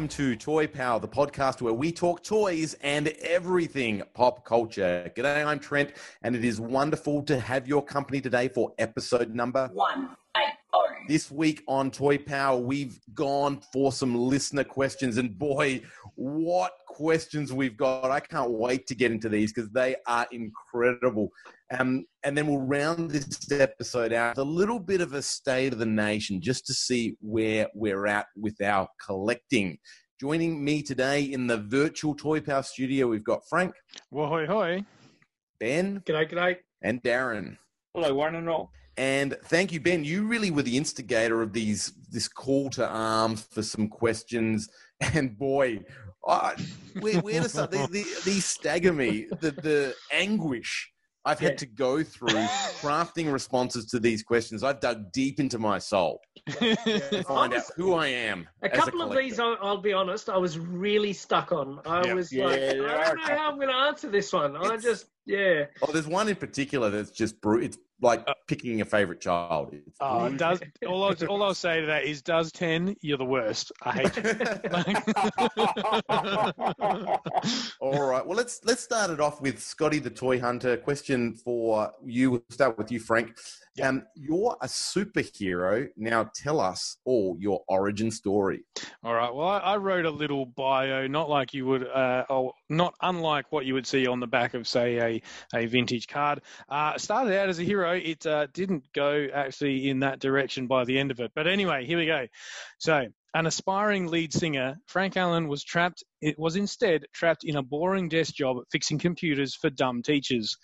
Welcome to Toy Power, the podcast where we talk toys and everything pop culture. G'day, I'm Trent, and it is wonderful to have your company today for episode number one. This week on Toy Power, we've gone for some listener questions, and boy, what questions we've got! I can't wait to get into these because they are incredible. Um, and then we'll round this episode out with a little bit of a state of the nation, just to see where we're at with our collecting. Joining me today in the virtual Toy Power studio, we've got Frank, Whoa, hoy, Ben, G'day, g'day. and Darren. Hello, one and all. And thank you, Ben. You really were the instigator of these this call to arms for some questions. And boy, I, where, where does some, these, these, these stagger me? The the anguish I've had Yeah. to go through crafting responses to these questions. I've dug deep into my soul to find out who I am. A as couple of these. I'll, I'll be honest, I was really stuck on. I Yep. was Yeah, like, I don't know a how I'm going to answer this one. I just, yeah. Oh, there's one in particular that's just brutal. It's like uh, picking a favorite child. Oh, does all I'll, all I'll say to that is, does ten? You're the worst. I hate you. All right. Well, let's let's start it off with Scotty the Toy Hunter. Question for you. We'll start with you, Frank. Um, you're a superhero. Now tell us all your origin story. All right. Well, I, I wrote a little bio, not like you would, uh, oh, not unlike what you would see on the back of, say, a, a vintage card. Uh, started out as a hero. It uh, didn't go actually in that direction by the end of it. But anyway, here we go. So, an aspiring lead singer, Frank Allen was trapped. It was instead trapped in a boring desk job fixing computers for dumb teachers.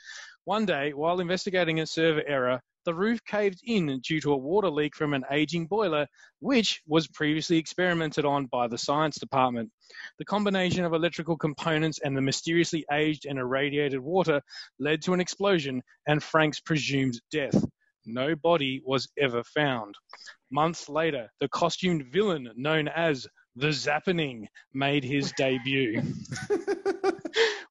One day, while investigating a server error, the roof caved in due to a water leak from an aging boiler which was previously experimented on by the science department. The combination of electrical components and the mysteriously aged and irradiated water led to an explosion and Frank's presumed death. No body was ever found. Months later, the costumed villain known as the Zappening made his debut.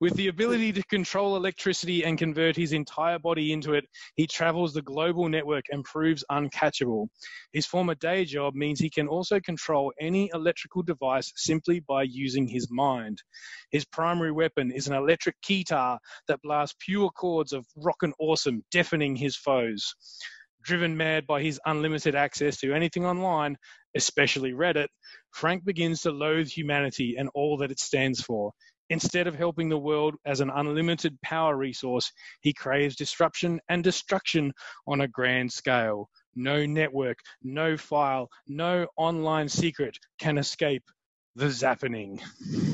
With the ability to control electricity and convert his entire body into it, he travels the global network and proves uncatchable. His former day job means he can also control any electrical device simply by using his mind. His primary weapon is an electric keytar that blasts pure chords of rock and awesome, deafening his foes. Driven mad by his unlimited access to anything online, especially Reddit, Frank begins to loathe humanity and all that it stands for. Instead of helping the world as an unlimited power resource, he craves disruption and destruction on a grand scale. No network, no file, no online secret can escape the zappening.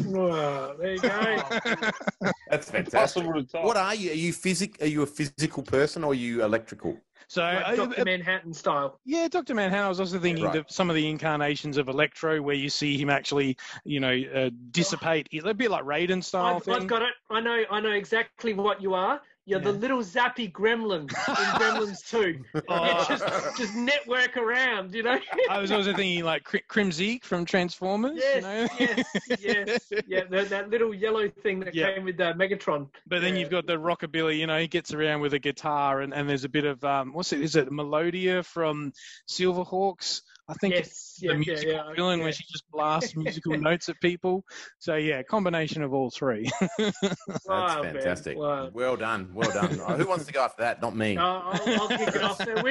Wow, there you go. That's fantastic. Possible to top. What are you? Are you physic? Are you a physical person or are you electrical? So, like Dr. uh, Manhattan style. yeah, Dr. Manhattan. I was also thinking Right. of some of the incarnations of Electro, where you see him actually, you know, uh, dissipate. A bit like Raiden style I've, thing. I've got it. I know. I know exactly what you are. You're the little zappy gremlin in Gremlins 2. You Oh. just, just network around, you know? I was also thinking like Cri- Krimzeek from Transformers. you yes, know? yes, yes. Yeah, that, that little yellow thing that Yeah. came with uh, Megatron. But then Yeah. you've got the rockabilly, you know, he gets around with a guitar, and, and there's a bit of um, what's it? Is it Melodia from Silverhawks? I think it's Yes, yeah, the musical yeah, villain yeah. where she just blasts musical notes at people. So yeah, combination of all three. That's Wow, fantastic. wow. Well done. Well done. Oh, Who wants to go after that? Not me. Uh, I'll, I'll kick it off. So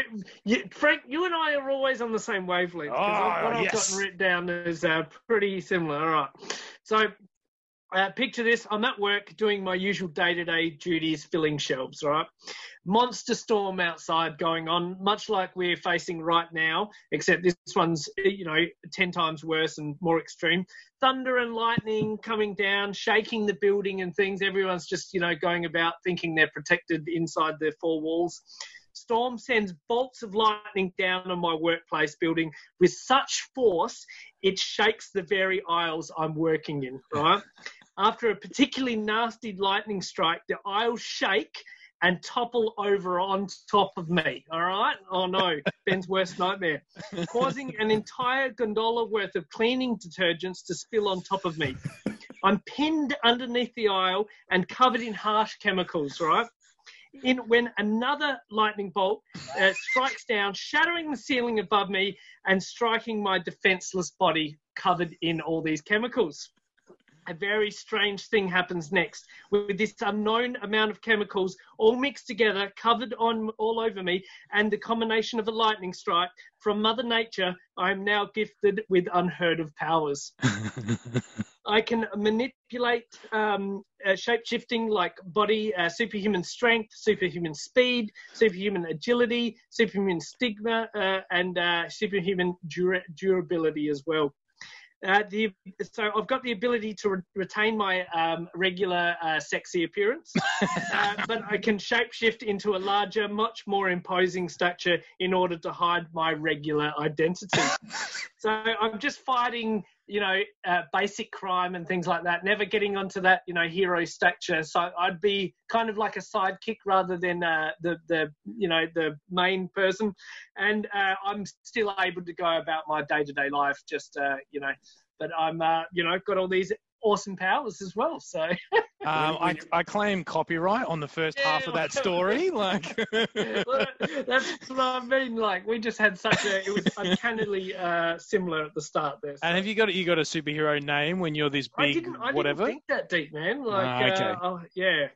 you, Frank, you and I are always on the same wavelength. 'cause Oh, what I've yes. gotten written down is uh, pretty similar. All right. So uh, picture this. I'm at work doing my usual day to day duties, filling shelves, right? Monster storm outside going on, much like we're facing right now, except this one's, you know, 10 times worse and more extreme. Thunder and lightning coming down, shaking the building and things. Everyone's just, you know, going about thinking they're protected inside their four walls. Storm sends bolts of lightning down on my workplace building with such force it shakes the very aisles I'm working in, right? After a particularly nasty lightning strike, the aisles shake and topple over on top of me. All right? Oh no, Ben's worst nightmare. Causing an entire gondola worth of cleaning detergents to spill on top of me. I'm pinned underneath the aisle and covered in harsh chemicals, right? In when another lightning bolt uh, strikes down, shattering the ceiling above me and striking my defenseless body covered in all these chemicals a very strange thing happens next with this unknown amount of chemicals all mixed together, covered on all over me, and the combination of a lightning strike from Mother Nature. I am now gifted with unheard of powers. I can manipulate um, uh, shape shifting like body, uh, superhuman strength, superhuman speed, superhuman agility, superhuman stigma, uh, and uh, superhuman dura- durability as well. Uh, the, so I've got the ability to re- retain my um, regular uh, sexy appearance, uh, but I can shapeshift into a larger, much more imposing stature in order to hide my regular identity. so I'm just fighting, you know, uh, basic crime and things like that. Never getting onto that, you know, hero stature. So I'd be kind of like a sidekick rather than uh, the the you know the main person, and uh, I'm still able to go about my day to day life. Just uh, you know, but I'm uh, you know got all these awesome powers as well. So Um, I, I claim copyright on the first half of that story. Like, that's what I mean. Like we just had such a it was uncannily uh, similar at the start there. so- and have you got you got a superhero name when you're this I big didn't. I whatever? didn't think that deep, man. Like, Ah, okay. uh, oh, yeah,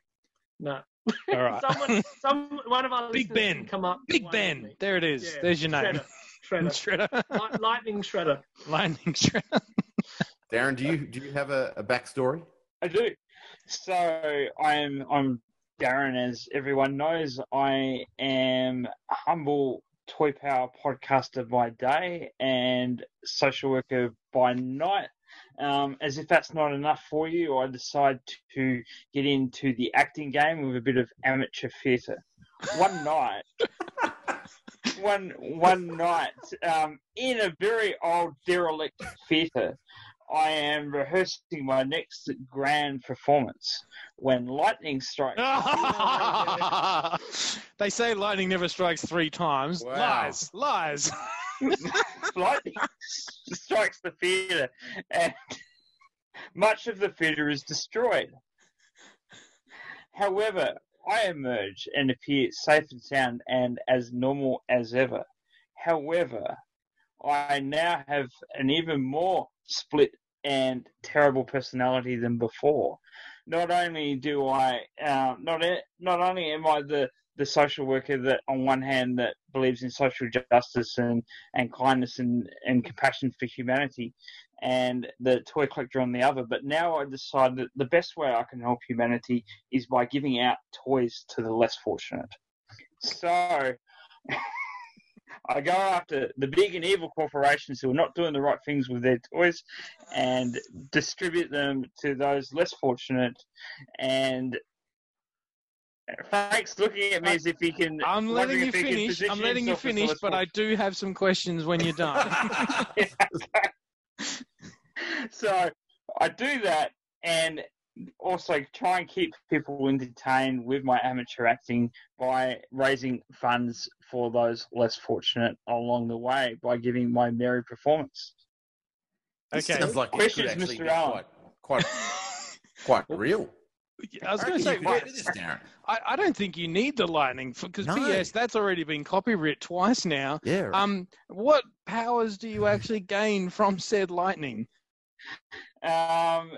no. All right. Someone, some one of our Big Ben. come up. Big Ben. There it is. Yeah, There's your name. Shredder. Shredder. Shredder. Lightning shredder. Lightning Shredder. Darren, do you do you have a, a backstory? I do. So I'm I'm Darren, as everyone knows. I am a humble toy power podcaster by day and social worker by night. Um, as if that's not enough for you, I decide to get into the acting game with a bit of amateur theatre. One night, one one night, um, in a very old derelict theatre, I am rehearsing my next grand performance when lightning strikes. they say lightning never strikes three times. Wow. Lies. Lies. lightning strikes the theatre, and much of the theatre is destroyed. However, I emerge and appear safe and sound and as normal as ever. However, I now have an even more split and terrible personality than before. Not only do I, uh, not not only am I the the social worker that, on one hand, that believes in social justice and, and kindness and, and compassion for humanity, and the toy collector on the other. But now I decide that the best way I can help humanity is by giving out toys to the less fortunate. So I go after the big and evil corporations who are not doing the right things with their toys and distribute them to those less fortunate. And Frank's looking at me as if he can. I'm letting you if he can finish. I'm letting you himself as the finish, but I do have some questions when you're done. so I do that and also try and keep people entertained with my amateur acting by raising funds for those less fortunate along the way by giving my merry performance. Okay. sounds like Questions, could Mr. be Allen. quite quite quite real. I was going to say, you do this, Darren. I, I don't think you need the lightning because No. PS that's already been copyright twice now. Yeah. right. Um, what powers do you actually gain from said lightning? Um,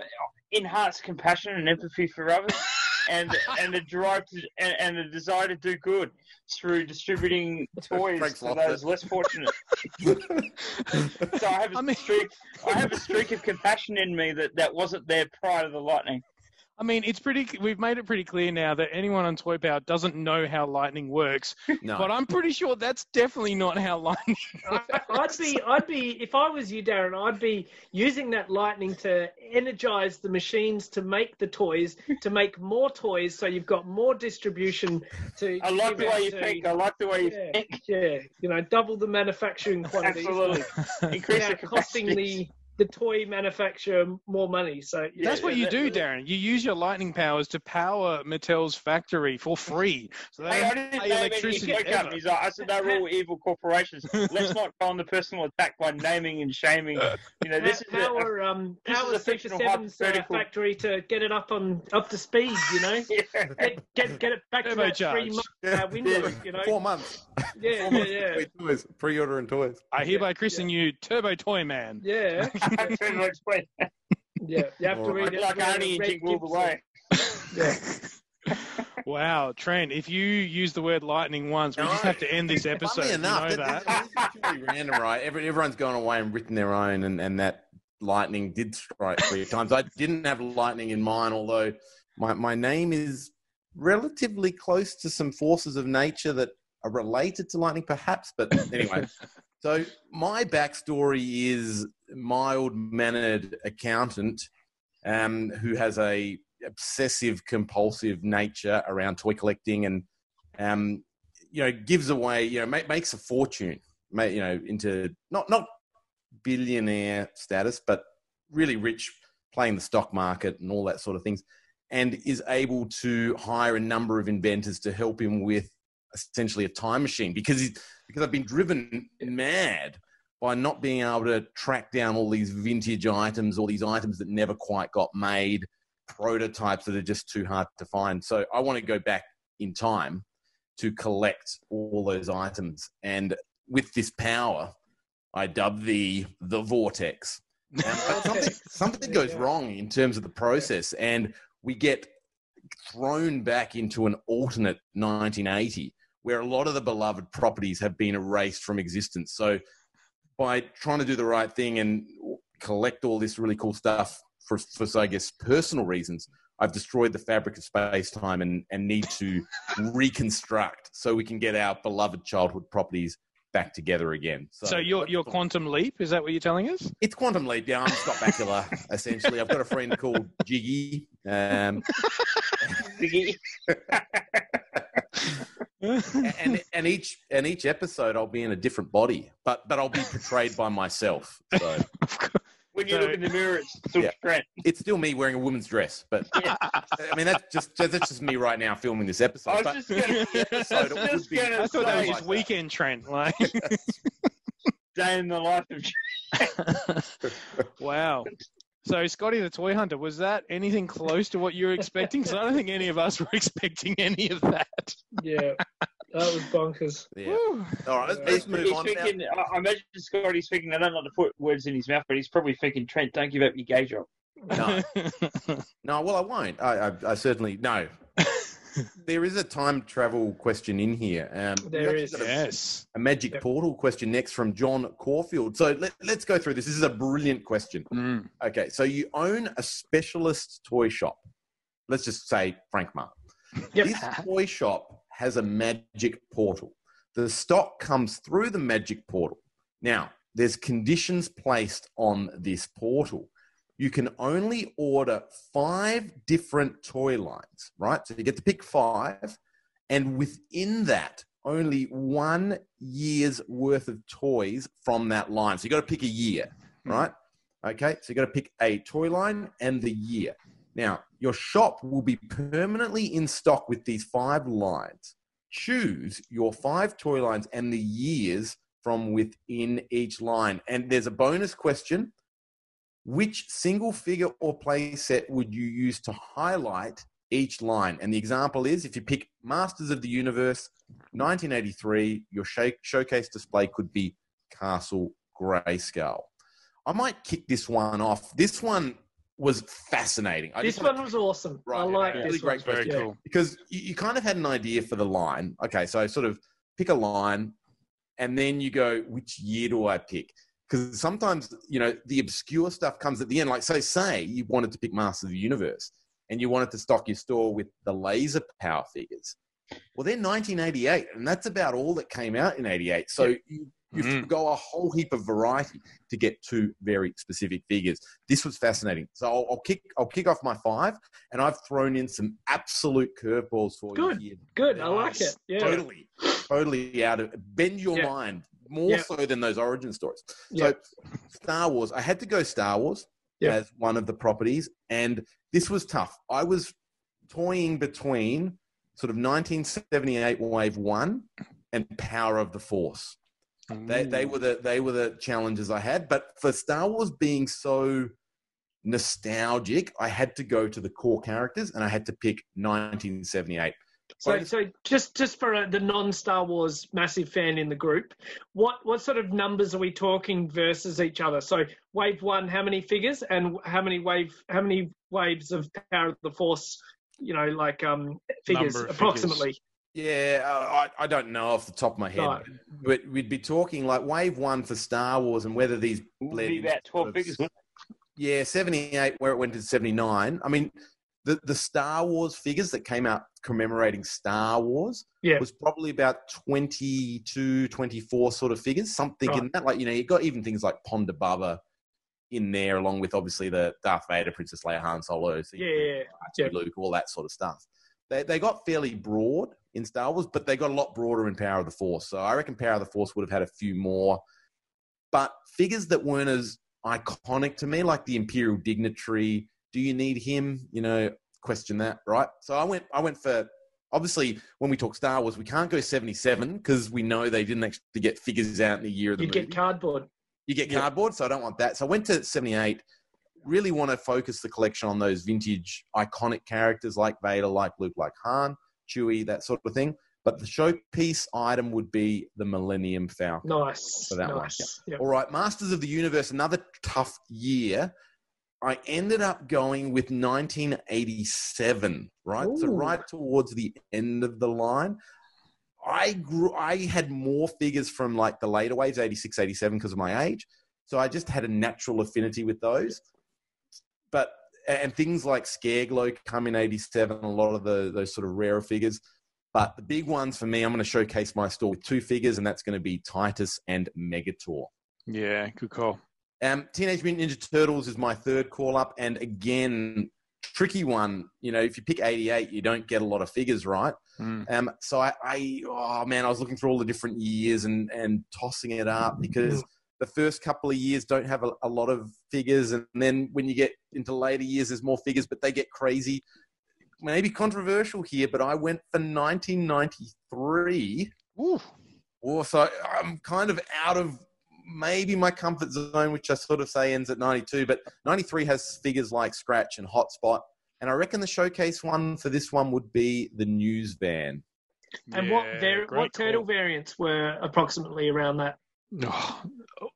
enhanced compassion and empathy for others. And, and a drive to and, and a desire to do good through distributing toys Frank's to those it. less fortunate. So I have a I mean- streak. I have a streak of compassion in me that, that wasn't there prior to the lightning. I mean, it's pretty. We've made it pretty clear now that anyone on Toy Power doesn't know how lightning works. No. But I'm pretty sure that's definitely not how lightning. I, I'd be, I'd be, if I was you, Darren, I'd be using that lightning to energize the machines to make the toys, to make more toys, so you've got more distribution to. I like the way you to- think. I like the way you Yeah, think. yeah, you know, double the manufacturing quantities. Absolutely. Increase the Without costing capacity. the the toy manufacturer more money. So yeah, That's what you that- do, Darren. You use your lightning powers to power Mattel's factory for free. So they Hey, I don't didn't pay name any electricity toy ever. companies. I I said they're all evil corporations. Let's not go on the personal attack by naming and shaming. You know, this is a, power um this is power a Super fictional Seven's uh, factory to get it up on up to speed. You know, yeah. get get, get it back to that three Turbocharged. month Yeah, uh, window. yeah, You know, Four months. yeah, Four yeah, months yeah, between toys. Pre-ordering toys. I hereby christen you Turbo Toy Man. yeah, I'm trying to explain. yeah. You have to All read right. it. Like read Arnie and Red Jingle All the Way. Yeah. Wow, Trent, if you use the word lightning once, we No. just have to end this episode. Funny you enough, know that, that. that- really random, right? Every, everyone's gone away and written their own, and, and that lightning did strike three times. I didn't have lightning in mine, although my, my name is relatively close to some forces of nature that are related to lightning, perhaps. But anyway, so my backstory is mild mannered accountant um, who has a obsessive compulsive nature around toy collecting and um, you know gives away you know ma- makes a fortune ma- you know into not not billionaire status but really rich playing the stock market and all that sort of things and is able to hire a number of inventors to help him with essentially a time machine because because I've been driven mad by not being able to track down all these vintage items, all these items that never quite got made, prototypes that are just too hard to find. So I want to go back in time to collect all those items. And with this power, I dub the the vortex. Um, but something, something goes wrong in terms of the process, and we get thrown back into an alternate 1980 where a lot of the beloved properties have been erased from existence. So, by trying to do the right thing and collect all this really cool stuff for, for so I guess, personal reasons, I've destroyed the fabric of space time and, and need to reconstruct so we can get our beloved childhood properties back together again. So, So your your quantum leap is that what you're telling us? it's quantum leap. Yeah, I'm Scott Bakula, essentially. I've got a friend called Jiggy. Um, and and each and each episode I'll be in a different body, but but I'll be portrayed by myself. So when you So- look in the mirror, it's still Yeah. Trent. it's still me wearing a woman's dress, but Yeah. I mean that's just that's just me right now filming this episode. I was But just gonna, the episode I was just would be- gonna I thought that was say, just weekend Trent. Like, day in the life of wow. So Scotty the Toy Hunter, was that anything close to what you were expecting? Because I don't think any of us were expecting any of that. Yeah, that was bonkers. yeah. Woo. All right, let's, let's He's, move he's on. now. thinking, I I imagine Scotty's thinking, I don't like to put words in his mouth, but he's probably thinking, Trent, don't give up your gay job. No, no, well I won't. I, I, I certainly no. There is a time travel question in here. Um, we've There actually is. got a- yes. a magic Yep. portal question next from John Caulfield. So let, let's go through this. This is a brilliant question. Mm. Okay, so you own a specialist toy shop. Let's just say Frank Mart. Yep. This toy shop has a magic portal. The stock comes through the magic portal. Now, there's conditions placed on this portal. You can only order five different toy lines, right? So you get to pick five, and within that, only one year's worth of toys from that line. So you got to pick a year, Hmm. right? Okay, so you got to pick a toy line and the year. Now, your shop will be permanently in stock with these five lines. Choose your five toy lines and the years from within each line. And there's a bonus question. Which single figure or play set would you use to highlight each line? And the example is if you pick Masters of the Universe 1983, your show- showcase display could be Castle Grayskull. I might kick this one off. This one was fascinating. I This one was awesome. Right, I like yeah, this really great. Very Yeah. cool. because you, you kind of had an idea for the line. Okay, so sort of pick a line, and then you go, which year do I pick? Because sometimes you know the obscure stuff comes at the end. Like, so say you wanted to pick Master of the Universe, and you wanted to stock your store with the laser power figures. Well, they're 1988, and that's about all that came out in 88. So you, you Mm. go a whole heap of variety to get two very specific figures. This was fascinating. So I'll, I'll kick I'll kick off my five, and I've thrown in some absolute curveballs for Good. you here. Good. I like it. Yeah. Totally, totally out of bend your Yeah. mind more Yeah. so than those origin stories. Yeah. So Star Wars, I had to go Star Wars Yeah. as one of the properties, and this was tough. I was toying between sort of 1978 Wave One and Power of the Force. They, they mm. were the they were the challenges I had, but for Star Wars being so nostalgic, I had to go to the core characters, and I had to pick 1978. So, Right. so just just for uh, the non-Star Wars massive fan in the group, what what sort of numbers are we talking versus each other? So, wave one, how many figures, and how many wave how many waves of Power of the Force? You know, like um figures Number of approximately. Yeah, uh, I, I don't know off the top of my head, Right. but we'd be talking like Wave One for Star Wars, and whether these Would be into about 12 of- figures. Yeah, 78 where it went to 79. I mean, the the Star Wars figures that came out commemorating Star Wars Yeah. was probably about 22, 24 sort of figures, something in that. Like, you know, you got even things like Ponda Baba in there, along with obviously the Darth Vader, Princess Leia, Han Solo, so Yeah, yeah, yeah. Luke, all that sort of stuff. They, they got fairly broad in Star Wars, but they got a lot broader in Power of the Force. So I reckon Power of the Force would have had a few more. But figures that weren't as iconic to me, like the Imperial Dignitary, do you need him? You know, question that, right? So I went I went for obviously when we talk Star Wars, we can't go 77 because we know they didn't actually get figures out in the year of the You'd movie get cardboard. you get Yeah. cardboard, so I don't want that. So I went to 78. Really want to focus the collection on those vintage iconic characters like Vader, like Luke, like Han, Chewie, that sort of thing. But the showpiece item would be the Millennium Falcon. Nice. For that one, nice. Yeah. All right, Masters of the Universe, another tough year. I ended up going with 1987, right? So right towards the end of the line. I grew I had more figures from like the later waves, 86, 87, because of my age. So I just had a natural affinity with those. But and things like Scareglow come in 87, a lot of the those sort of rarer figures. But the big ones for me, I'm going to showcase my store with two figures, and that's going to be Tytus and Megator. Yeah, good call. Um, Teenage Mutant Ninja Turtles is my third call up, and again, tricky one. You know, if you pick 88, you don't get a lot of figures, right? Mm. Um, so I, I, oh man, I was looking through all the different years and and tossing it up because the first couple of years don't have a, a lot of figures, and then when you get into later years, there's more figures, but they get crazy. Maybe controversial here, but I went for 1993. Ooh. Also, I'm kind of out of maybe my comfort zone, which I sort of say ends at 92, but 93 has figures like Scratch and Hotspot. And I reckon the showcase one for this one would be the News Van. And what var- what turtle call. variants were approximately around that? Oh,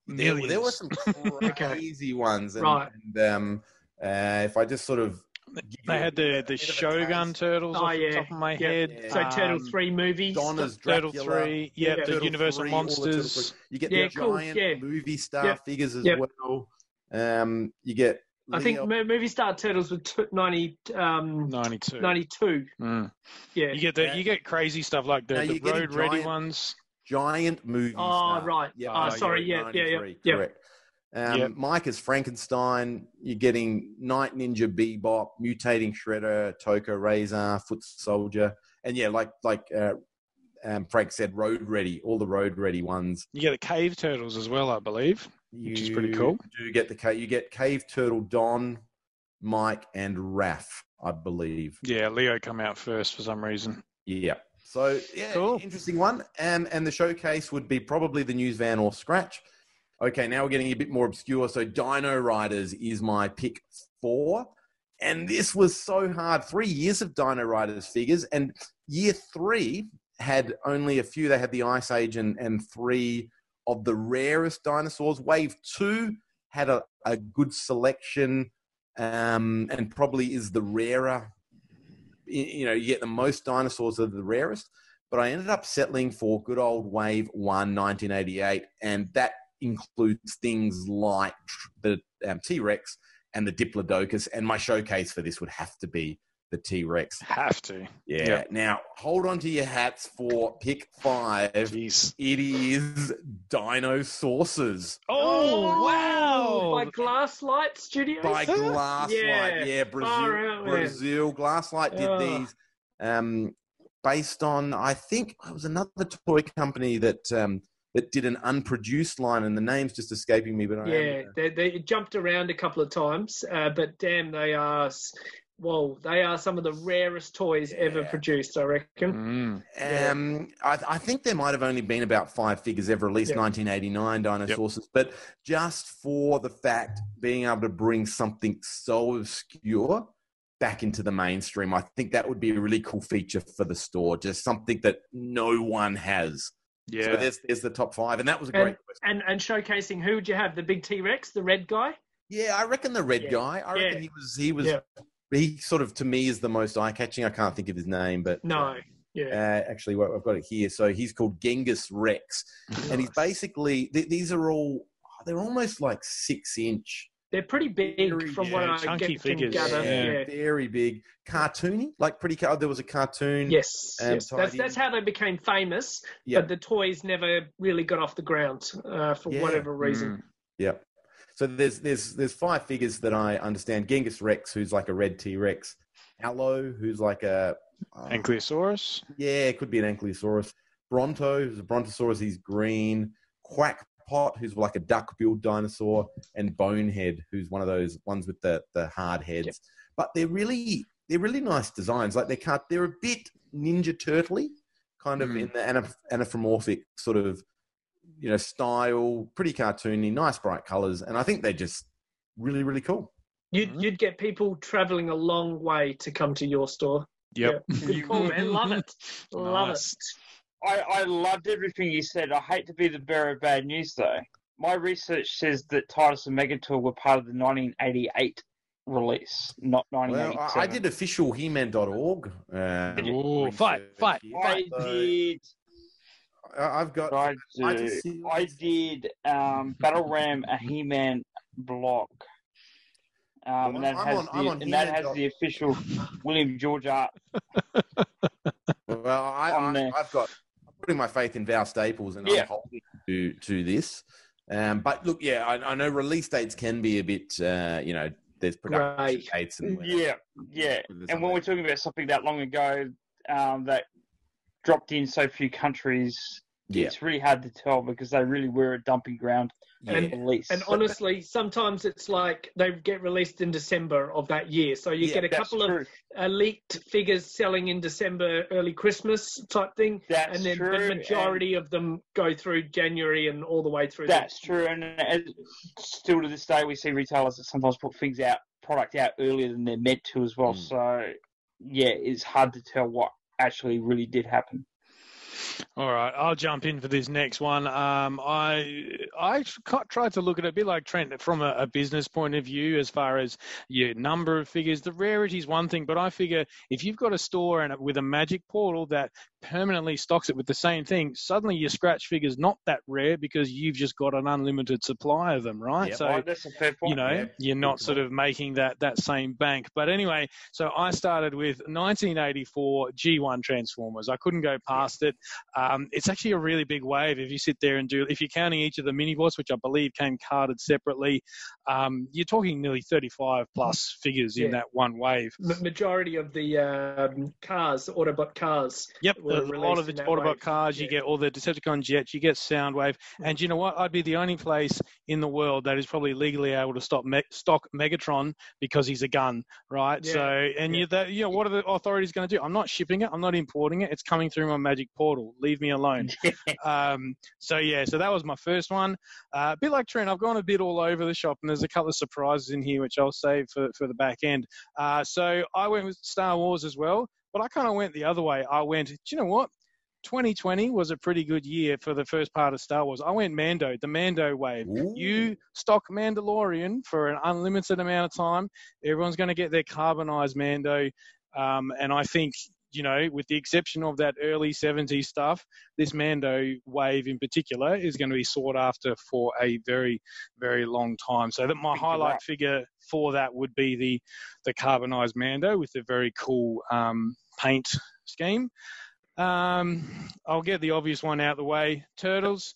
There, there were some crazy ones. And, Right. and um, uh, if I just sort of. Give They had the, the Shogun turtles Oh, off yeah. the top of my Yeah. head. Yeah. So Turtle Um, Three movies. Donna's Turtle 3, yeah, Yeah. the Turtle Universal 3, all the Monsters. You get Yeah, the cool, giant yeah. movie star Yeah. figures as Yeah. well. Um, you get. I think Movie Star Turtles were t- 90, um, 92. 92. Mm. Yeah. You get the Yeah. you get crazy stuff like the, the road ready giant- ones. giant movie Oh, star. right. Yeah, Oh, no, sorry, you're yeah, yeah, yeah, 93, yeah. Correct. Um, Yep. Mike is Frankenstein. You're getting Night Ninja, Bebop, Mutating Shredder, Tokka, Rahzar, Foot Soldier, and yeah, like like uh, um, Frank said, Road Ready. All the Road Ready ones. You get the cave turtles as well, I believe. You Which is pretty cool. Do get the you get Cave Turtle, Don, Mike, and Raph, I believe. Yeah, Leo come out first for some reason. Yeah. So yeah, Cool. interesting one. And and the showcase would be probably the news van or scratch. Okay, now we're getting a bit more obscure. So Dino Riders is my pick four. And this was so hard. Three years of Dino Riders figures, and year three had only a few. They had the Ice Age and, and three of the rarest dinosaurs. Wave two had a, a good selection um, and probably is the rarer you know, you get the most dinosaurs are the rarest. But I ended up settling for good old Wave 1 1988, and that includes things like the um, T Rex and the Diplodocus. And my showcase for this would have to be the T Rex. Have to. Yeah. Yeah. Now, hold on to your hats for pick five. Jeez. It is Dinosaucers Oh, wow. By Glasslite Studios. by Glasslite. Yeah. Yeah, Brazil. Far out. Brazil. Glasslite did Oh. these um, based on, I think it was another toy company that um, that did an unproduced line, and the name's just escaping me. But I Yeah, they, they jumped around a couple of times, uh, but damn, they are. Well, they are some of the rarest toys ever produced, I reckon. Mm. Yeah. Um, I, I think there might have only been about five figures ever released, Yeah. 1989 Dinosaucers, but just for the fact being able to bring something so obscure back into the mainstream, I think that would be a really cool feature for the store. Just something that no one has. So Yeah. there's there's the top five, and that was a And- great question. And and showcasing who would you have? The big T Rex, the red guy. Yeah, I reckon the red Yeah. guy. I reckon Yeah. he was he was Yeah. he sort of to me is the most eye catching. I can't think of his name, but No, yeah, Uh, actually, well, I've got it here. So he's called Genghis Rex, and he's basically th- these are all they're almost like six inch, they're pretty big Very, from what yeah, I chunky get, can gather. yeah. Yeah. very big, cartoony, like pretty. Car- there was a cartoon. Yes, Um, yes. That's that's how they became famous. Yeah. But the toys never really got off the ground uh, for Yeah. whatever reason. Mm. Yep. So there's there's there's five figures that I understand. Genghis Rex, who's like a red T Rex. Allo, who's like a uh, Ankylosaurus. Yeah, it could be an Ankylosaurus. Bronto, who's a Brontosaurus, he's green. Quackpot, who's like a duck-billed dinosaur, and Bonehead, who's one of those ones with the, the hard heads. Yep. But they're really they're really nice designs. Like they can't they're a bit Ninja Turtley, kind of Mm. in the anap- anthropomorphic sort of you know style, pretty cartoony, nice bright colors, and I think they're just really really cool. You'd Mhm. you'd get people traveling a long way to come to your store. Yep. Yeah. Good call, man. Love it. Love Nice. it. I, I loved everything you said. I hate to be the bearer of bad news, though. My research says that Tytus and Megator were part of the 1988 release, not Well, 1987. I, I did official He-Man.org. Uh, Ooh, fight, research fight. I So, did. I- I've got. I, I do. I did um, Battle Ram a He-Man blog. Um, and that I'm has on- I'm the, on and that has the official William George art. Well, I, I, I've got I'm putting my faith in Val Staples, and Yeah. I'm holding to to this. Um, but look, yeah, I, I know release dates can be a bit, uh, you know, there's production Right. dates and Yeah, yeah. And when we're talking about something that long ago um, that dropped in so few countries, Yeah. it's really hard to tell because they really were a dumping ground yeah. And- release. And honestly, sometimes it's like they get released in December of that year. So you Yeah, get a That's couple of uh, leaked figures selling in December, early Christmas type thing. That's and then true. the majority of them go through January and all the way through. and that's true. And as, still to this day, we see retailers that sometimes put things out, product out earlier than they're meant to as well. Mm. So, yeah, it's hard to tell what actually really did happen. All right, I'll jump in for this next one. Um, I I tried to look at it a bit like Trent from a, a business point of view, as far as your number of figures. The rarity is one thing, but I figure if you've got a store and with a magic portal that permanently stocks it with the same thing, suddenly your scratch figure's not that rare because you've just got an unlimited supply of them, right? Yep. So Right, that's a fair point. you know yeah. you're not sort of making that that same bank but anyway so i started with 1984 g1 transformers i couldn't go past it um, it's actually a really big wave if you sit there and do if you're counting each of the mini bots which i believe came carded separately um, you're talking nearly 35 plus figures in that one wave Ma- majority of the um, cars, Autobot cars. Yep, a lot of that Autobot wave. cars. You get all the Decepticon jets. You get Soundwave, and you know what? I'd be the only place in the world that is probably legally able to stop me- stock Megatron because he's a gun, right? Yeah. So, and you, that, you know, what are the authorities going to do? I'm not shipping it. I'm not importing it. It's coming through my magic portal. Leave me alone. um, so yeah, so that was my first one. Uh, a bit like Trent, I've gone a bit all over the shop, and there's a couple of surprises in here which I'll save for, for the back end. Uh, so I went with Star Wars as well, but I kind of went the other way. I went, do you know what? 2020 was a pretty good year for the first part of Star Wars. I went Mando, the Mando wave. Ooh. You stock Mandalorian for an unlimited amount of time. Everyone's going to get their carbonized Mando. Um, and I think you know, with the exception of that early 70s stuff, this Mando wave in particular is going to be sought after for a very, very long time. So that my highlight right. figure for that would be the the carbonized Mando with the very cool um, paint scheme. Um, I'll get the obvious one out of the way. Turtles,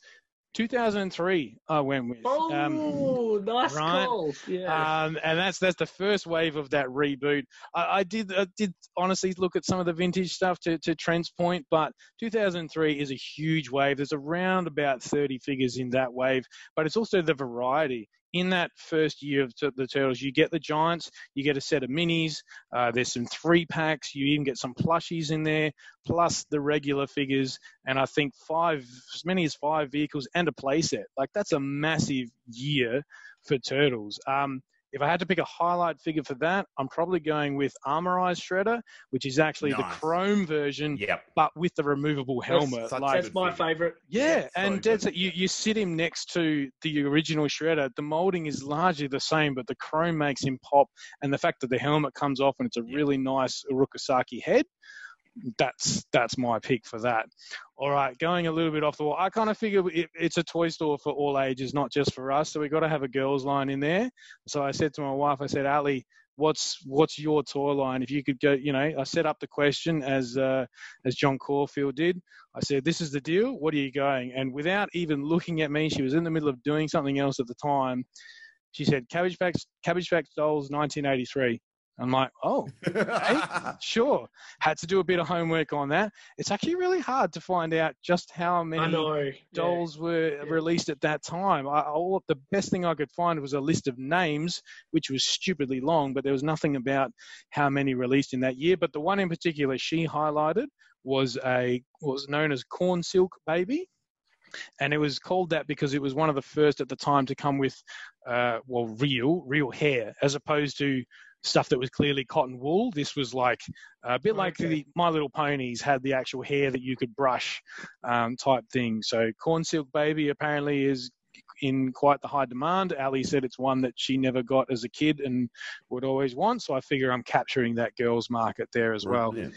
2003. I went with. Um, Oh, nice right. call. Yeah. um, and that's that's the first wave of that reboot. I, I did I did honestly look at some of the vintage stuff to, to Trent's point, but 2003 is a huge wave. There's around about 30 figures in that wave, but it's also the variety. In that first year of the Turtles, you get the Giants, you get a set of minis, uh, there's some three packs, you even get some plushies in there, plus the regular figures, and I think five, as many as five vehicles and a playset. Like that's a massive year for Turtles. Um, if I had to pick a highlight figure for that, I'm probably going with Armorized Shredder, which is actually the chrome version, Yep. but with the removable helmet. such a like, That's my figure. favourite. yeah, Yeah, and good. that's it. You, you sit him next to the original Shredder. The molding is largely the same, but the chrome makes him pop, and the fact that the helmet comes off and it's a Yeah. really nice Oroku Saki head. That's that's my pick for that. All right, going a little bit off the wall. I kind of figure it, it's a toy store for all ages, not just for us. So we got to have a girls line in there. So I said to my wife, I said, Ali, what's what's your toy line? If you could go, you know, I set up the question as uh, as John Caulfield did. I said, "This is the deal. What are you going?" And without even looking at me, she was in the middle of doing something else at the time. She said, "Cabbage Patch, Cabbage Patch Dolls, 1983." I'm like, "Oh, sure." Had to do a bit of homework on that. It's actually really hard to find out just how many know. yeah. dolls were Yeah. released at that time. I, all, the best thing I could find was a list of names, which was stupidly long, but there was nothing about how many released in that year. But the one in particular she highlighted was a was known as Corn Silk Baby. And it was called that because it was one of the first at the time to come with, uh, well, real, real hair, as opposed to stuff that was clearly cotton wool. This was like a bit like the My Little Ponies had the actual hair that you could brush um, type thing. So Corn Silk Baby apparently is in quite the high demand. Ali said it's one that she never got as a kid and would always want. So I figure I'm capturing that girls market there as well. Brilliant.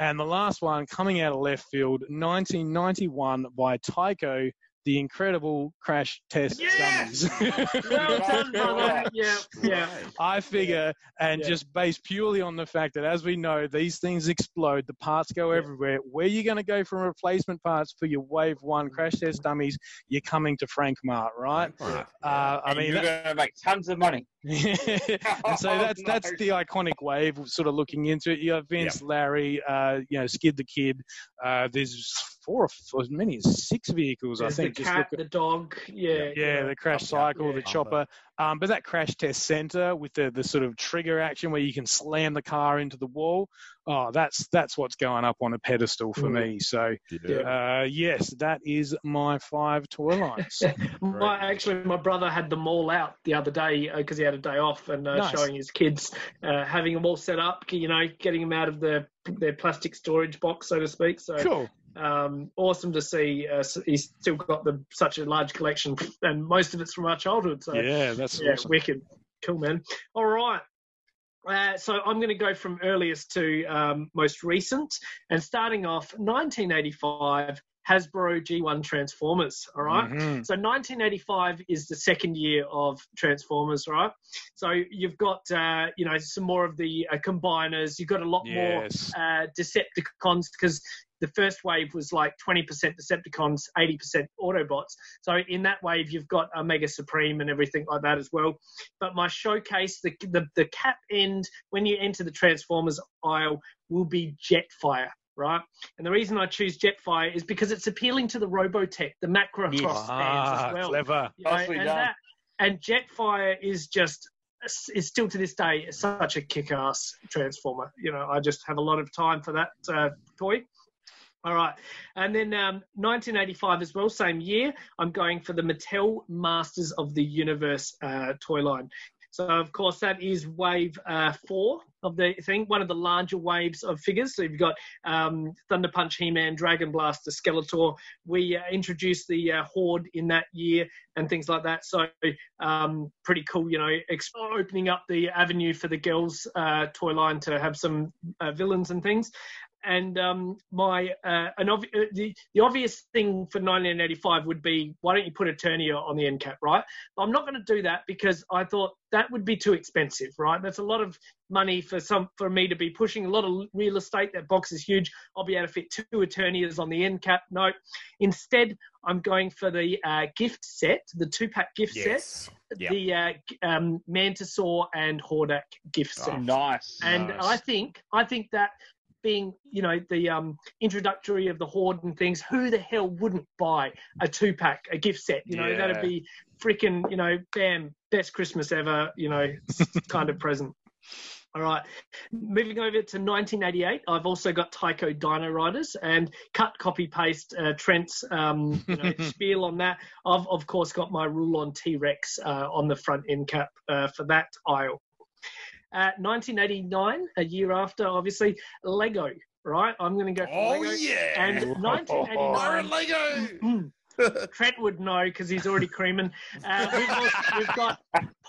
And the last one coming out of left field, 1991 by Tyco, the incredible crash test Yes! dummies. Well done, brother. Yeah, yeah. I figure, and Yeah. just based purely on the fact that, as we know, these things explode, the parts go Yeah. everywhere. Where you going to go for replacement parts for your Wave One crash test dummies? You're coming to Frank Mart, right? Right. Uh, I And mean, you're going to make tons of money. and so Oh, that's no. that's the iconic wave. Sort of looking into it, you have Vince, Larry, uh, you know, Skid the Kid. Uh, there's four or as many as six vehicles, There's I think. the just cat, look at- the dog. Yeah. yeah, the crash Bumper. cycle, the chopper. Um, but that crash test center with the, the sort of trigger action where you can slam the car into the wall. Oh, that's that's what's going up on a pedestal for Mm. me. So Yeah. uh, yes, that is my five toy lines. My, actually, my brother had them all out the other day because he had a day off and uh, Nice. showing his kids, uh, having them all set up, you know, getting them out of the their plastic storage box, so to speak. So cool. Um, awesome to see uh, he's still got the, such a large collection, and most of it's from our childhood. So Yeah, that's yeah, awesome. wicked, cool, man. All right. Uh, so I'm going to go from earliest to um, most recent, and starting off 1985 Hasbro G1 Transformers. All right? Mhm. So 1985 is the second year of Transformers, right? So you've got uh, you know some more of the uh, combiners. You've got a lot more uh, Decepticons because the first wave was like 20% Decepticons, 80% Autobots. So in that wave, you've got Omega Supreme and everything like that as well. But my showcase, the the, the cap end when you enter the Transformers aisle will be Jetfire. Right, and the reason I choose Jetfire is because it's appealing to the Robotech, the Macross Yes. fans Ah, as well. clever. You know, and that and Jetfire is just is still to this day such a kick-ass transformer. You know, I just have a lot of time for that uh, toy. All right, and then um, 1985 as well, same year. I'm going for the Mattel Masters of the Universe uh, toy line. So of course that is wave uh, four of the thing, one of the larger waves of figures. So you've got um, Thunder Punch, He-Man, Dragon Blaster, Skeletor. We uh, introduced the uh, Horde in that year and things like that. So um, pretty cool, you know, opening up the avenue for the girls' uh, toy line to have some uh, villains and things. And um, my uh, an uh, the the obvious thing for 1985 would be why don't you put Eternia on the end cap, right? I'm not going to do that because I thought that would be too expensive, right? That's a lot of money for some for me to be pushing a lot of real estate. That box is huge. I'll be able to fit two Eternias on the end cap. No, instead I'm going for the uh, gift set, the two pack gift set, Yep. the uh, um, Mantisaur and Hordak gift set. Oh, Nice. And Nice. I think I think that being you know the um, introductory of the horde and things, who the hell wouldn't buy a two pack, a gift set? You know Yeah. that'd be freaking you know bam best Christmas ever. You know kind of present. All right, moving over to 1988. I've also got Tyco Dino Riders and cut, copy, paste uh, Trent's um, you know, spiel on that. I've of course got my Rulon T Rex uh, on the front end cap uh, for that aisle. Uh, 1989, a year after, obviously, Lego. Right, I'm going to go for Oh Lego. yeah. And 1989, Lego. Trent would know because he's already creaming. Uh, we've, also, we've got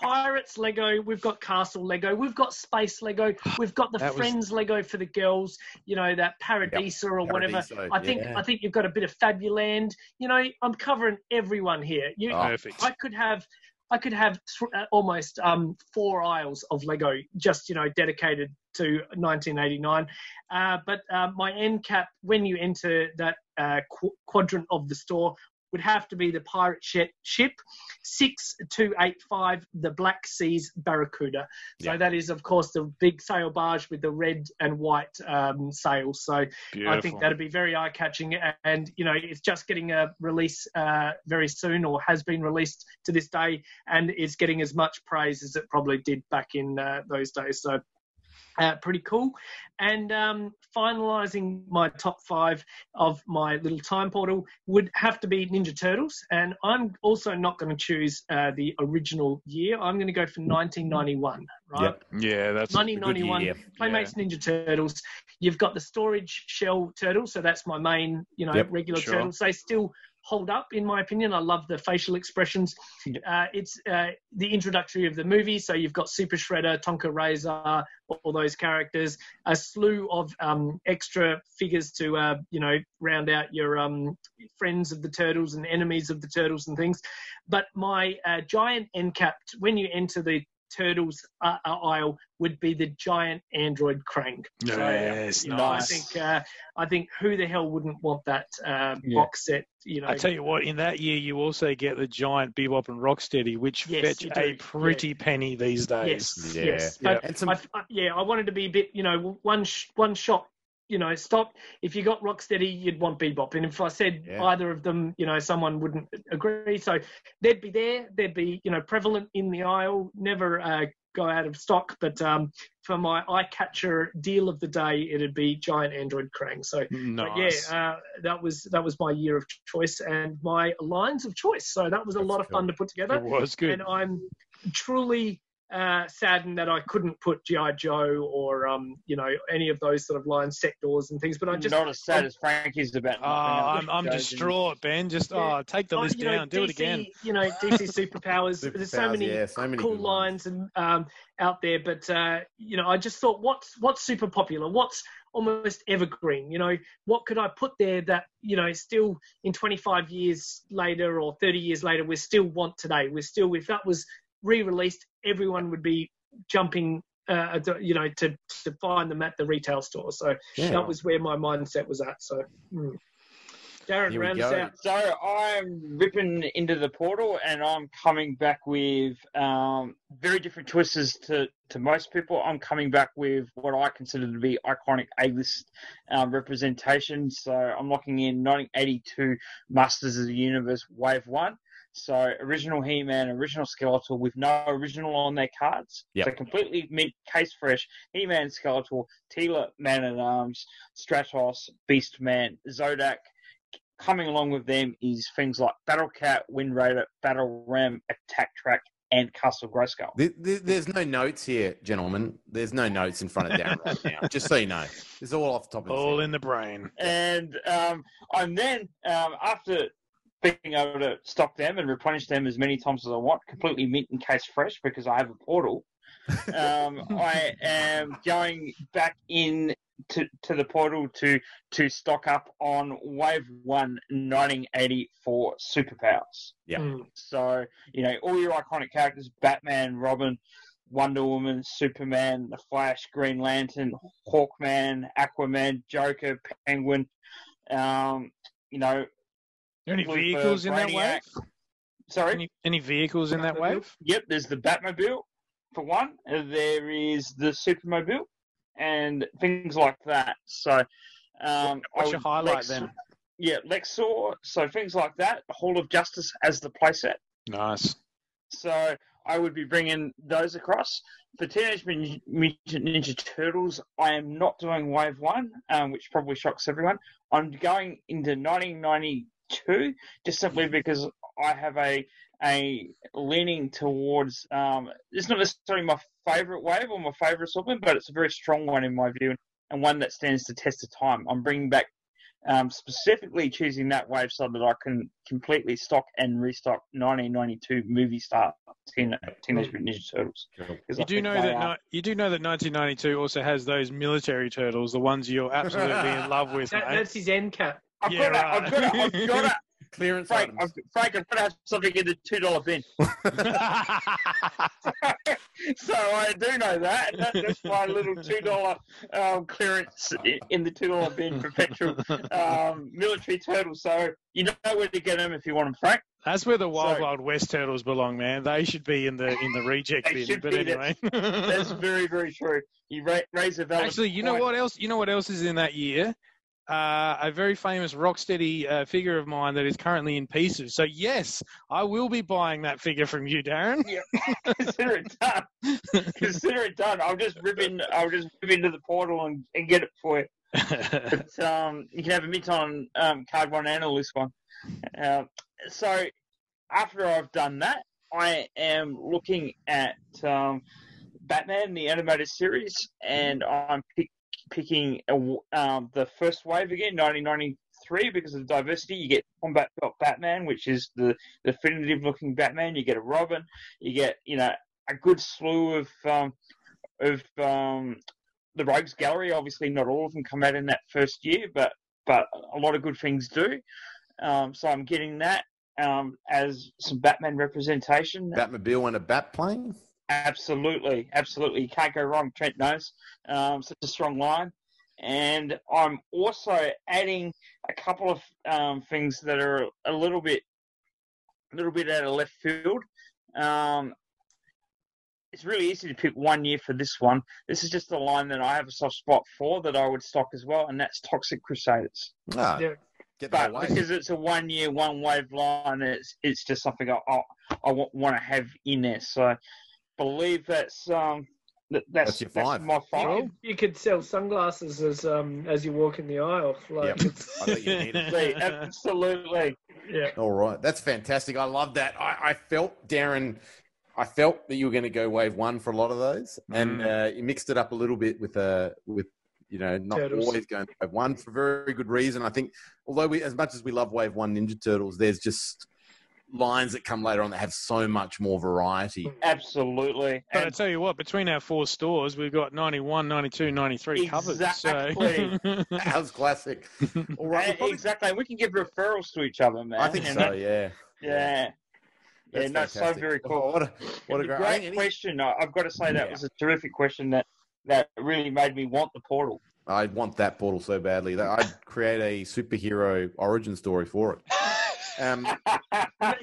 Pirates Lego, we've got Castle Lego, we've got Space Lego, we've got the That was- Friends Lego for the girls. You know that Paradisa or whatever. Paradiso, I think yeah. I think you've got a bit of Fabuland. You know, I'm covering everyone here. You, Oh, Perfect. I could have. I could have uh, almost um, four aisles of Lego just you know dedicated to 1989. Uh, but uh, my end cap when you enter that uh, qu- quadrant of the store would have to be the pirate ship, ship 6285, the Black Seas Barracuda. So Yeah. that is, of course, the big sail barge with the red and white um, sails. So Beautiful. I think that'd be very eye catching. And, you know, it's just getting a release uh, very soon or has been released to this day and is getting as much praise as it probably did back in uh, those days. So. Uh, pretty cool. And um, finalising my top five of my little time portal would have to be Ninja Turtles. And I'm also not going to choose uh, the original year. I'm going to go for 1991, right? Yep. yeah, that's Good year, 1991 yeah. Playmates Ninja Turtles. You've got the storage shell turtle, so that's my main, you know, Yep, regular sure. turtles. They still hold up, in my opinion. I love the facial expressions. Uh, it's uh, the introductory of the movie, so you've got Super Shredder, Tokka Rahzar, all those characters, a slew of um, extra figures to, uh, you know, round out your um, friends of the turtles and enemies of the turtles and things. But my uh, giant end capped, when you enter the turtles uh, uh, aisle, would be the giant android Krang. So, Yes, you know, I think uh, I think who the hell wouldn't want that uh, Yeah. box set? You know, I tell you what, in that year, you also get the giant Bebop and Rocksteady, which Yes, fetch you a do, pretty penny these days. yes, Yeah. yes. But And some I, I- yeah, I wanted to be a bit, you know, one sh- one shot. You know, stop. If you got Rocksteady, you'd want Bebop, and if I said Yeah. either of them, you know, someone wouldn't agree. So they'd be there. They'd be, you know, prevalent in the aisle. Never uh, go out of stock. But um, for my eye catcher deal of the day, it'd be Giant Android Krang. So Nice. yeah, uh, that was that was my year of choice and my lines of choice. So that was a That's lot of cool. fun to put together it was good. and I'm truly uh, saddened that I couldn't put GI Joe or um, you know any of those sort of lines, set doors and things. But I just not as sad as Frank is about. Oh, I'm, I'm able to distraught, Ben. Just Yeah. oh, take the oh, list you know, down, do it again. You know, DC superpowers. There's so many yeah, so many cool lines and um, out there, but uh, you know, I just thought, what's what's super popular? What's almost evergreen? You know, what could I put there that you know still in 25 years later or 30 years later we still want today? We're still if that was re-released, everyone would be jumping. Uh, you know, to to find them at the retail store. So Yeah. that was where my mindset was at. So, mm. Darren, Here round us out. So I'm ripping into the portal, and I'm coming back with um, very different choices to, to most people. I'm coming back with what I consider to be iconic A-list um, representation. So I'm locking in 1982 Masters of the Universe Wave One. So original He-Man, original Skeletor with no original on their cards. Yep. So completely mint, case fresh. He-Man, Skeletor, Teela, Man at Arms, Stratos, Beast Man, Zodac. Coming along with them is things like Battle Cat, Wind Raider, Battle Ram, Attack Track, and Castle Grayskull. There- there- There's no notes here, gentlemen. There's no notes in front of Darren right now. Just so you know, it's all off the top of his All head. in the brain. and um, and then um, after being able to stock them and replenish them as many times as I want, completely mint and case fresh because I have a portal. um, I am going back in to, to the portal to to stock up on Wave One 1984 superpowers. Yeah. Mm. So you know all your iconic characters: Batman, Robin, Wonder Woman, Superman, The Flash, Green Lantern, Hawkman, Aquaman, Joker, Penguin. Um, you know, Any With, uh, vehicles in that wave? Sorry. Any, any vehicles in that wave? Yep, there's the Batmobile for one. There is the Supermobile and things like that. So, um, What's I your highlight Lex- then? Yeah, Lexor. So things like that. Hall of Justice as the playset. Nice. So I would be bringing those across. For Teenage Mutant Ninja Turtles, I am not doing Wave 1, um, which probably shocks everyone. I'm going into 1992 just simply because I have a a leaning towards. Um, it's not necessarily my favourite wave or my favourite assortment, but it's a very strong one in my view and one that stands the test of time. I'm bringing back um, specifically choosing that wave so that I can completely stock and restock 1992 movie star Teen- Teenage Mutant Ninja Turtles. 'Cause I You do know that are- ni- you do know that 1992 also has those military turtles, the ones you're absolutely in love with, That, mate. that's his end cap. I've Yeah, got to, I've got to, I've got to, Clearance Frank, items. I've, Frank, I've got to have something in the two dollar bin. so I do know that. and That's just my little two dollar um, clearance in the two dollar bin for petrol um, military turtles. So you know where to get them if you want them, Frank. That's where the Wild So- Wild West turtles belong, man. They should be in the in the reject bin. But anyway, That's very, very true. You ra- raise a valid actually, you know what else? You know what else is in that year? Uh, a very famous Rocksteady uh, figure of mine that is currently in pieces. So yes, I will be buying that figure from you, Darren. Yeah. Consider it done. Consider it done. I'll just rip in. I'll just rip into the portal and, and get it for you. But um, you can have a mint on um, card one and a loose one. Uh, so after I've done that, I am looking at um, Batman the animated series, and I'm pick, picking um, the first wave again, 1993, because of the diversity. You get Combat Belt Batman, which is the definitive looking Batman. You get a Robin. You get you know a good slew of um, of um, the Rogues Gallery. Obviously, not all of them come out in that first year, but but a lot of good things do. Um, so I'm getting that um, as some Batman representation. Batmobile and a bat plane. Absolutely, absolutely. You can't go wrong. Trent knows. Um, such a strong line. And I'm also adding a couple of um, things that are a little bit, a little bit out of left field. Um, it's really easy to pick one year for this one. This is just the line that I have a soft spot for that I would stock as well, and that's Toxic Crusaders. Ah, Yeah. get that But away. because it's a one year, one wave line, it's it's just something I I, I want to have in there. So believe that's um that, that's That's your five. my You five. could, you could sell sunglasses as um as you walk in the aisle. Like Yep. I think you need it. Absolutely. yeah. All right, that's fantastic. I love that. I, I felt Darren. I felt that you were going to go wave one for a lot of those, and uh, you mixed it up a little bit with uh, with you know not Turtles. always going wave one for very good reason. I think although we, as much as we love wave one Ninja Turtles, there's just lines that come later on that have so much more variety. Mm. Absolutely. But I tell you what, between our four stores, we've got 91, 92, 93 covered. Exactly. So. How's classic? All right, eh, and- probably- exactly. We can give referrals to each other, man. I think so. know? Yeah. Yeah. Yeah, That's no, so fantastic. very Oh, cool. what a, what a great, great I think any- question. I- I've got to say that Yeah. was a terrific question that, that really made me want the portal. I want that portal so badly that I'd create a superhero origin story for it. Um,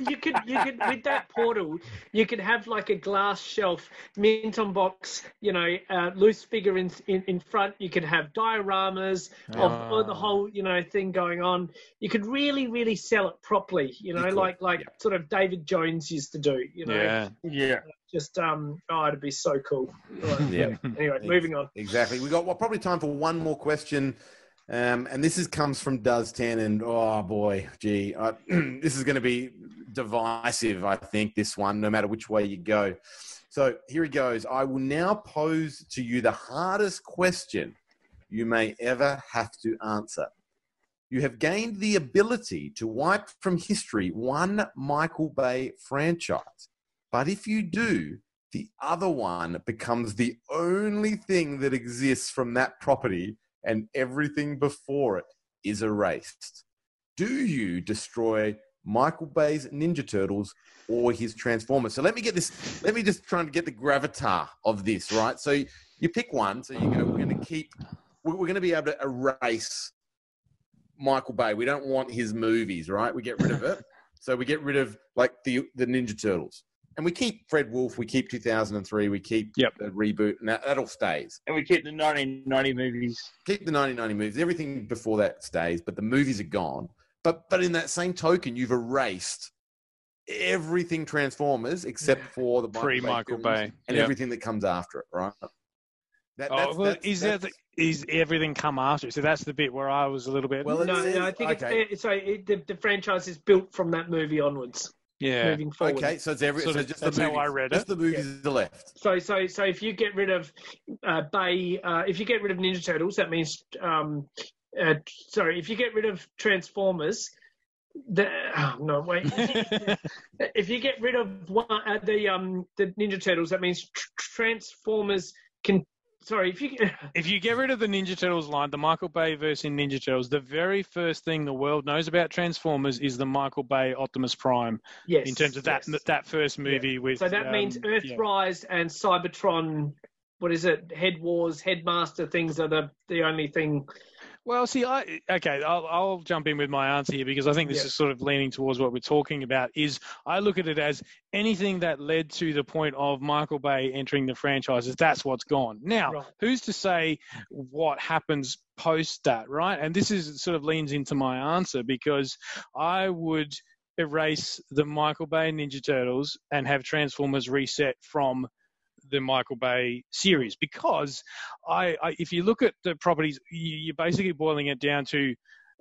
you could you could with that portal you could have like a glass shelf mint on box you know uh, loose figure in, in in front you could have dioramas of Ah. the whole you know thing going on you could really really sell it properly you know You like like yeah. sort of david jones used to do you know yeah. Yeah. just um oh it'd be so cool Right, Yeah. anyway moving on Exactly. We got well, probably time for one more question, um, and this is comes from Does Ten, and oh boy, gee, I, this is going to be divisive. I think this one, no matter which way you go. So here he goes. I will now pose to you the hardest question you may ever have to answer. You have gained the ability to wipe from history one Michael Bay franchise, but if you do, the other one becomes the only thing that exists from that property and everything before it is erased. Do you destroy Michael Bay's Ninja Turtles or his Transformers? So let me get this. Let me just try and get the gravitar of this, right? So you pick one. So you go. We're going to keep. We're going to be able to erase Michael Bay. We don't want his movies, right? We get rid of it. So we get rid of like the the Ninja Turtles, and we keep Fred Wolf. We keep 2003. We keep Yep. the reboot, and that, that all stays. And we keep the 1990 movies. Keep the 1990 movies. Everything before that stays, but the movies are gone. But but in that same token, you've erased everything Transformers except for the Michael Pre-Michael films Bay. and Yep. everything that comes after it, right? That, Oh, that's- well, that's- is that the, that's- is everything come after? It? So that's the bit where I was a little bit. Well, hmm. it No, no, I think okay. it's so it, the, the franchise is built from that movie onwards, yeah. moving forward. Okay, so it's every Sort so of- just that's the how movies, I read just it. the movies are left. So, so, so if you get rid of uh, Bay, uh, if you get rid of Ninja Turtles, that means, um, uh, sorry, if you get rid of Transformers, the oh, no wait, if you get rid of one, uh, the um the Ninja Turtles, that means tr- Transformers can. Sorry, if you if you get rid of the Ninja Turtles line, the Michael Bay versus Ninja Turtles, the very first thing the world knows about Transformers is the Michael Bay Optimus Prime. yes, in terms of that yes. that first movie with. So that means um, Earthrise yeah. and Cybertron. What is it? Head Wars, Headmaster things are the the only thing. Well, see, I okay, I'll, I'll jump in with my answer here because I think this Yeah. is sort of leaning towards what we're talking about. Is I look at it as anything that led to the point of Michael Bay entering the franchises. That's what's gone. Now, Right. who's to say what happens post that, right? And this is sort of leans into my answer because I would erase the Michael Bay Ninja Turtles and have Transformers reset from the Michael Bay series because I, I if you look at the properties, you, you're basically boiling it down to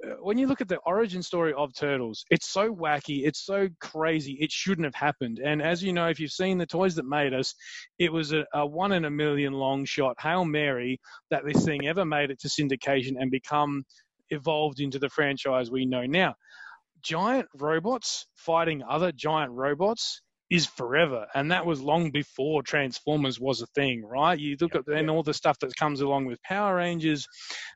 uh, when you look at the origin story of Turtles, it's so wacky, it's so crazy, it shouldn't have happened. And as you know, if you've seen the toys that made us, it was a, a one in a million long shot hail mary that this thing ever made it to syndication and become evolved into the franchise we know now. Giant robots fighting other giant robots is forever, and that was long before Transformers was a thing, right? You look at and all the stuff that comes along with Power Rangers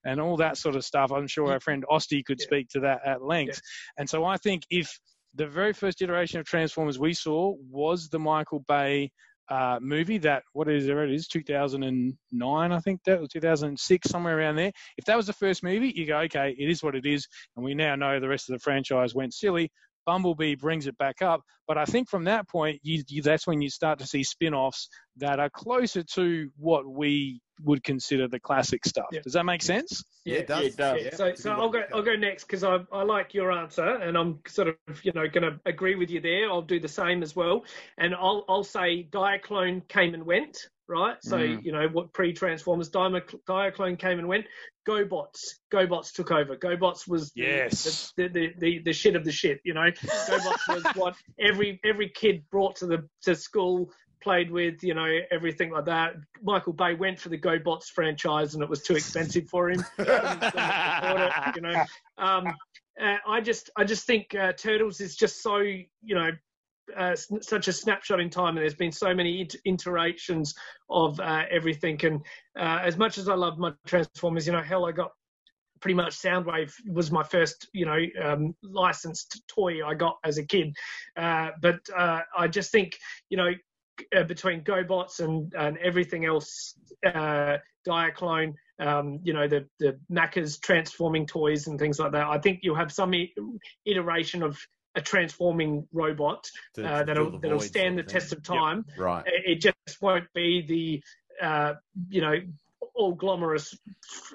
and all that sort of stuff. I'm sure our friend Osty could Yeah. speak to that at length. And so I think if the very first iteration of Transformers we saw was the Michael Bay uh, movie that what is there it is 2009 I think that was 2006 somewhere around there. If that was the first movie, you go okay, it is what it is, and we now know the rest of the franchise went silly. Bumblebee brings it back up, but I think from that point, you, you, that's when you start to see spin-offs that are closer to what we would consider the classic stuff. Yeah. Does that make sense? Yeah, it does. it does. Yeah, Yeah, so so I'll go I'll go next because I, I like your answer and I'm sort of you know going to agree with you there. I'll do the same as well, and I'll I'll say Diaclone came and went. Right, so Mm. you know what pre-Transformers, Diac- Diaclone came and went. GoBots, GoBots took over. GoBots was the, Yes. the, the, the the shit of the shit. You know, GoBots was what every every kid brought to the to school, played with. You know, everything like that. Michael Bay went for the GoBots franchise, and it was too expensive for him. It, you know. Um, uh, I just I just think uh, Turtles is just so you know. Uh, such a snapshot in time, and there's been so many it- iterations of uh, everything. And uh, as much as I love my Transformers, you know, hell, I got pretty much Soundwave was my first, you know, um, licensed toy I got as a kid. Uh, but uh, I just think, you know, uh, between GoBots and, and everything else, uh, Diaclone, um, you know, the, the Macca's transforming toys and things like that, I think you'll have some i- iteration of a transforming robot To- to uh, that'll, that'll stand the of test of time. Right. It it just won't be the, uh, you know, all glamorous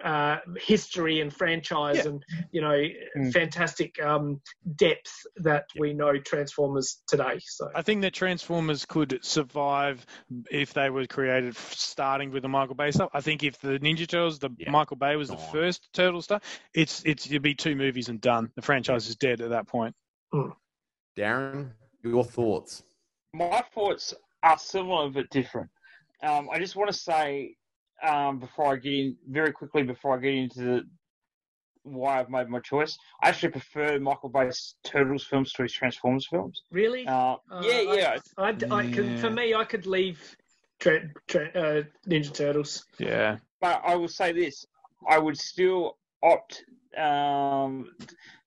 uh, history and franchise Yeah. and you know Mm. fantastic um, depth that we know Transformers today. So I think that Transformers could survive if they were created starting with the Michael Bay stuff. I think if the Ninja Turtles, the Yeah. Michael Bay was the Gone. first Turtle stuff, it's it's it'd be two movies and done. The franchise is dead at that point. Darren, your thoughts? My thoughts are similar but different. Um, I just want to say um, before I get in, very quickly before I get into the, why I've made my choice, I actually prefer Michael Bay's Turtles films to his Transformers films. really, Uh, Uh, yeah, yeah. I, I, I could, for me, I could leave tra- tra- uh, Ninja Turtles. Yeah. But I will say this: I would still opt um,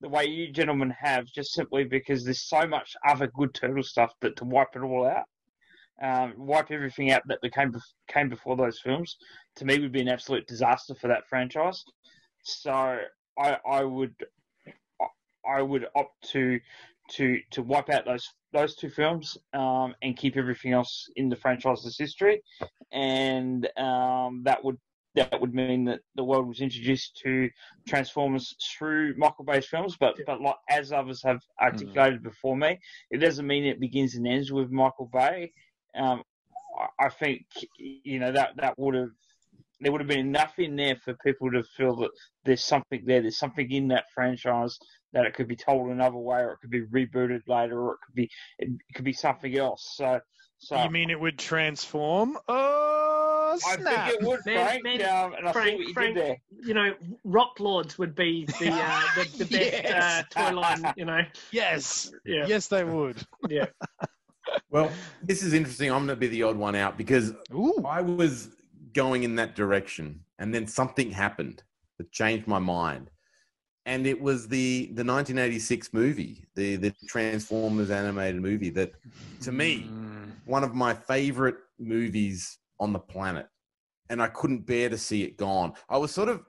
the way you gentlemen have, just simply because there's so much other good turtle stuff that to wipe it all out, um, wipe everything out that came came before those films, to me would be an absolute disaster for that franchise. So I I would I would opt to to to wipe out those those two films um, and keep everything else in the franchise's history, and um, that would that would mean that the world was introduced to Transformers through Michael Bay's films. But but like as others have articulated before me, it doesn't mean it begins and ends with Michael Bay. Um, I- I think you know that that would have there would have been enough in there for people to feel that there's something there. There's something in that franchise that it could be told another way, or it could be rebooted later, or it could be it could be something else. So so You mean it would transform? Oh, snap. I think it would, Man- Frank. man, um, and I Frank- see what you Frank- did there. You know, Rock Lords would be the uh, the, the best Yes. uh, toy line. You know, Yes. yeah, Yes, they would. yeah. Well, this is interesting. I'm going to be the odd one out because Ooh. I was going in that direction, and then something happened that changed my mind. And it was the the 1986 movie, the the Transformers animated movie that, to me, Mm. one of my favorite movies on the planet. And I couldn't bear to see it gone. I was sort of,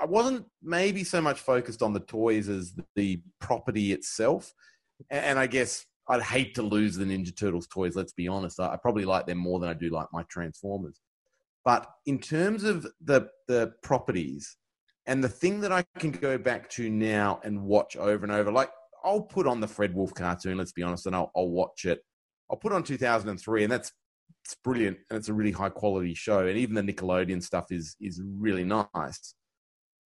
I wasn't maybe so much focused on the toys as the property itself. And I guess I'd hate to lose the Ninja Turtles toys, let's be honest. I I probably like them more than I do like my Transformers. But in terms of the, the properties, and the thing that I can go back to now and watch over and over, like I'll put on the Fred Wolf cartoon, let's be honest, and I'll, I'll watch it. I'll put on 2003, and that's it's brilliant, and it's a really high quality show, and even the Nickelodeon stuff is is really nice.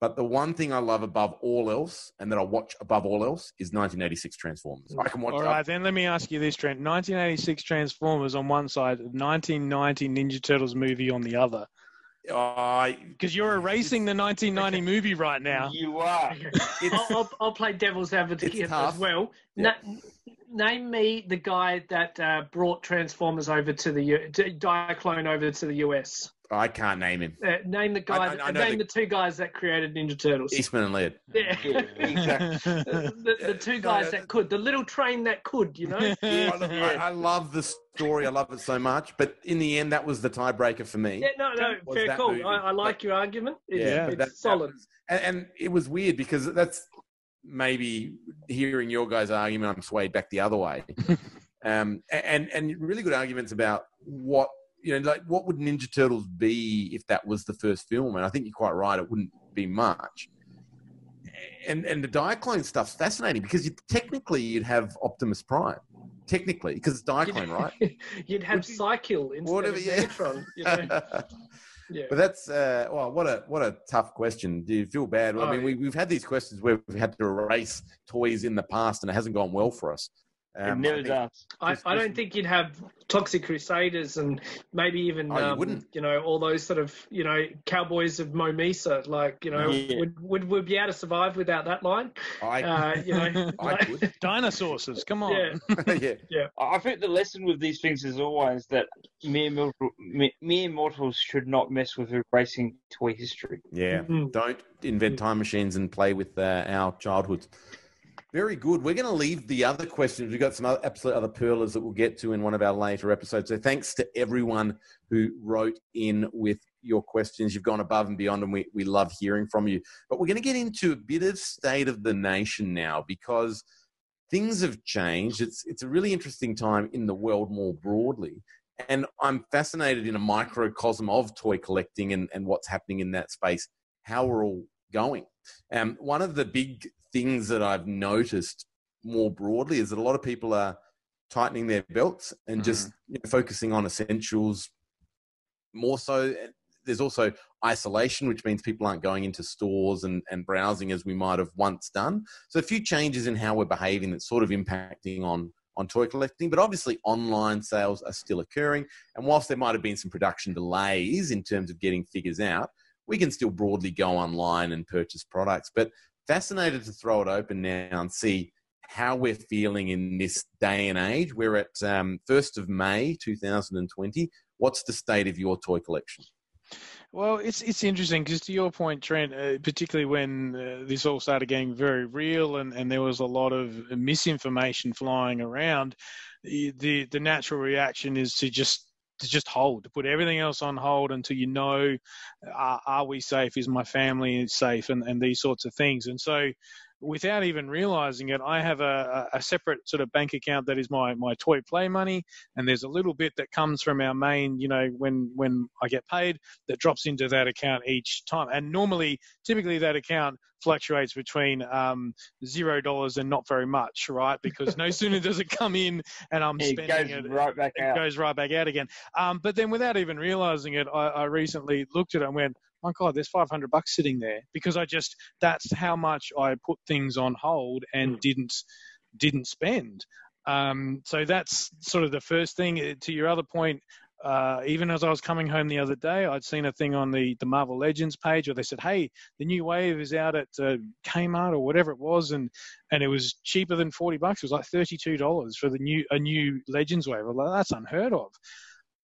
But the one thing I love above all else, and that I watch above all else, is 1986 Transformers. I can watch. All right, then let me ask you this, Trent. 1986 Transformers on one side, 1990 Ninja Turtles movie on the other. I Because you're erasing the 1990 movie right now. You are. I'll, I'll, I'll play devil's advocate as well. Yeah. Na- name me the guy that uh, brought Transformers over to the U- to Diaclone over to the US. I can't name him. Uh, name the guy. I- I- I name the- the... two guys that created Ninja Turtles. Eastman and Laird. Yeah. Yeah, exactly. the, the two guys that could, the little train that could, you know. I, look, I, I love the story. I love it so much. But in the end, that was the tiebreaker for me. Yeah, no, no, fair call. movie. I, I like your argument. It's, Yeah, it's but that- that solid. was- and, and it was weird because that's maybe hearing your guys' argument. I'm swayed back the other way. um, and and really good arguments about what you know, like what would Ninja Turtles be if that was the first film? And I think you're quite right. It wouldn't be much. And and the Diaclone stuff's fascinating because you, technically you'd have Optimus Prime, technically because it's Diaclone, right? You'd have Cycle instead Whatever, of yeah. Zentron. You know? Yeah. But that's uh, well, what a what a tough question. Do you feel bad? Well, I Oh, mean, we, we've had these questions where we've had to erase toys in the past, and it hasn't gone well for us. It Um, never I think- does. I, Just- I don't just- think you'd have Toxic Crusaders and maybe even Oh, you um, wouldn't. you know all those sort of you know cowboys of Moo Mesa. Like you know, Yeah. would, would we be able to survive without that line? I, Uh, you know, I like- could. Dinosaucers, come on. Yeah. yeah, I think the lesson with these things is always that mere, mortal, mere, mere mortals should not mess with erasing toy history. yeah. Mm. Don't invent time machines and play with uh, our childhoods. Very good. We're going to leave the other questions. We've got some other, absolute other pearlers that we'll get to in one of our later episodes. So thanks to everyone who wrote in with your questions. You've gone above and beyond, and we, we love hearing from you. But we're going to get into a bit of state of the nation now because things have changed. It's it's a really interesting time in the world more broadly. And I'm fascinated in a microcosm of toy collecting and, and what's happening in that space, how we're all going. Um, one of the big things that I've noticed more broadly is that a lot of people are tightening their belts and mm. just you know, focusing on essentials more so. There's also isolation, which means people aren't going into stores and, and browsing as we might have once done. So a few changes in how we're behaving that's sort of impacting on on toy collecting, but obviously online sales are still occurring. And whilst there might have been some production delays in terms of getting figures out, we can still broadly go online and purchase products. But fascinated to throw it open now and see how we're feeling in this day and age. We're at um, 1st of May 2020. What's the state of your toy collection? Well, it's it's interesting because to your point, Trent, uh, particularly when uh, this all started getting very real and, and there was a lot of misinformation flying around, the, the the natural reaction is to just to just hold, to put everything else on hold until you know, uh, are, are we safe? Is my family safe? And and these sorts of things. And so without even realizing it, I have a, a separate sort of bank account that is my, my toy play money, and there's a little bit that comes from our main, you know, when when I get paid, that drops into that account each time. And normally, typically, that account fluctuates between um, zero dollars and not very much, right? Because no sooner does it come in and I'm It spending goes it, right back it out. goes right back out again. Um, but then, without even realizing it, I, I recently looked at it and went, "My God, there's 500 bucks sitting there," because I just that's how much I put things on hold and didn't didn't spend. Um, so that's sort of the first thing. Uh, To your other point, uh, even as I was coming home the other day, I'd seen a thing on the, the Marvel Legends page where they said, "Hey, the new wave is out at uh, Kmart or whatever it was, and and it was cheaper than forty bucks. It was like thirty two dollars for the new a new Legends wave. I was like, That's unheard of."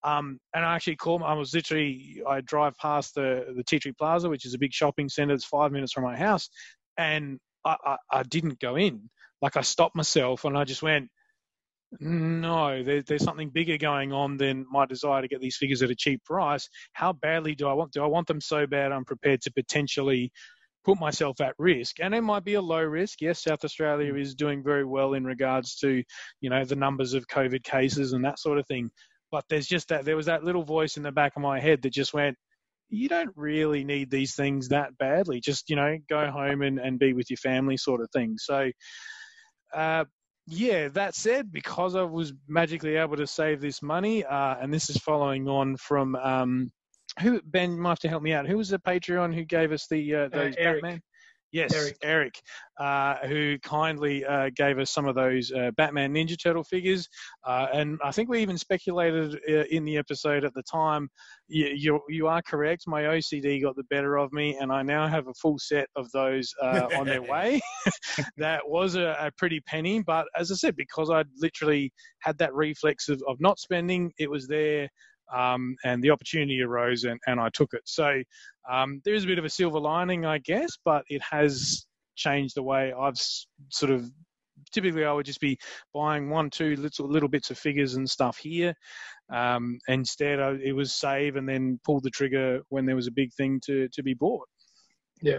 Um, and I actually called. I was literally I drive past the the Tea Tree Plaza, which is a big shopping center. It's five minutes from my house, and I, I, I didn't go in. Like I stopped myself and I just went, no, there, there's something bigger going on than my desire to get these figures at a cheap price. How badly do I want? Do I want them so bad? I'm prepared to potentially put myself at risk, and it might be a low risk. Yes, South Australia is doing very well in regards to, you know, the numbers of COVID cases and that sort of thing. But there's just that there was that little voice in the back of my head that just went, you don't really need these things that badly. Just, you know, go home and, and be with your family sort of thing. So, uh, yeah, that said, because I was magically able to save this money, uh, and this is following on from um, who Ben you might have to help me out. Who was the Patreon who gave us the uh, those Eric. Batman? Yes, Eric. Eric, uh, who kindly uh, gave us some of those uh, Batman Ninja Turtle figures, uh, and I think we even speculated uh, in the episode at the time. You, you you are correct. My OCD got the better of me, and I now have a full set of those uh, on their way. that was a, a pretty penny, but as I said, because I literally had that reflex of, of not spending, it was there. Um, and the opportunity arose, and, and I took it. So um, there is a bit of a silver lining, I guess, but it has changed the way I've sort of. Typically, I would just be buying one, two little little bits of figures and stuff here. Um, instead, I, it was save and then pull the trigger when there was a big thing to to be bought. Yeah,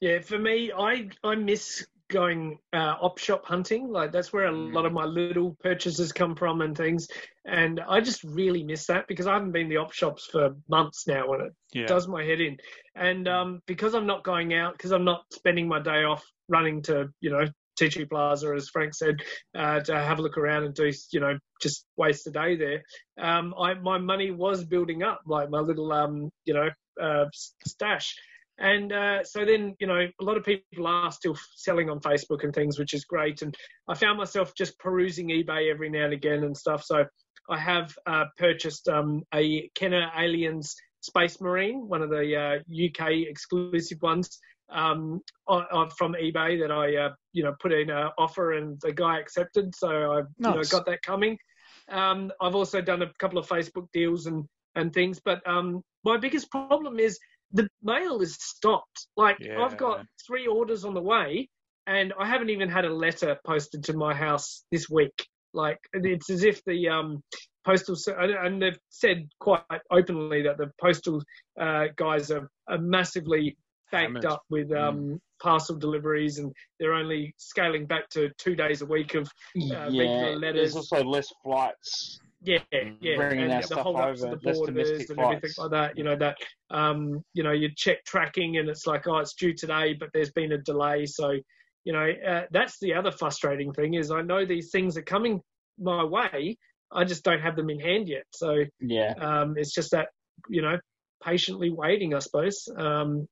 yeah, for me, I I miss going uh, op shop hunting. Like that's where a Mm. lot of my little purchases come from and things. And I just really miss that because I haven't been the op shops for months now, and it Yeah, does my head in. And um, because I'm not going out, because I'm not spending my day off running to you know Tea Plaza, as Frank said, uh, to have a look around and do you know just waste a day there. Um, I my money was building up, like my little um you know uh, stash. And uh, so then, you know, a lot of people are still selling on Facebook and things, which is great. And I found myself just perusing eBay every now and again and stuff. So I have uh, purchased um, a Kenner Aliens Space Marine, one of the uh, UK exclusive ones, um, on, on, from eBay that I, uh, you know, put in an offer and the guy accepted. So I, you know, got that coming. Um, I've also done a couple of Facebook deals and and things, but um, my biggest problem is the mail is stopped. Like Yeah. I've got three orders on the way, and I haven't even had a letter posted to my house this week. Like it's as if the um, postal ser- and- and they've said quite openly that the postal uh, guys are, are massively banked Hammered. up with um, parcel deliveries, and they're only scaling back to two days a week of yeah, regular letters. there's also less flights. Yeah, yeah, bringing and the hold ups over, of the borders and everything flights. like that. You know that, um, you know, you check tracking and it's like, oh, it's due today, but there's been a delay. So, you know, uh, that's the other frustrating thing is I know these things are coming my way, I just don't have them in hand yet. So Yeah, um, it's just that, you know, patiently waiting, I suppose. Um,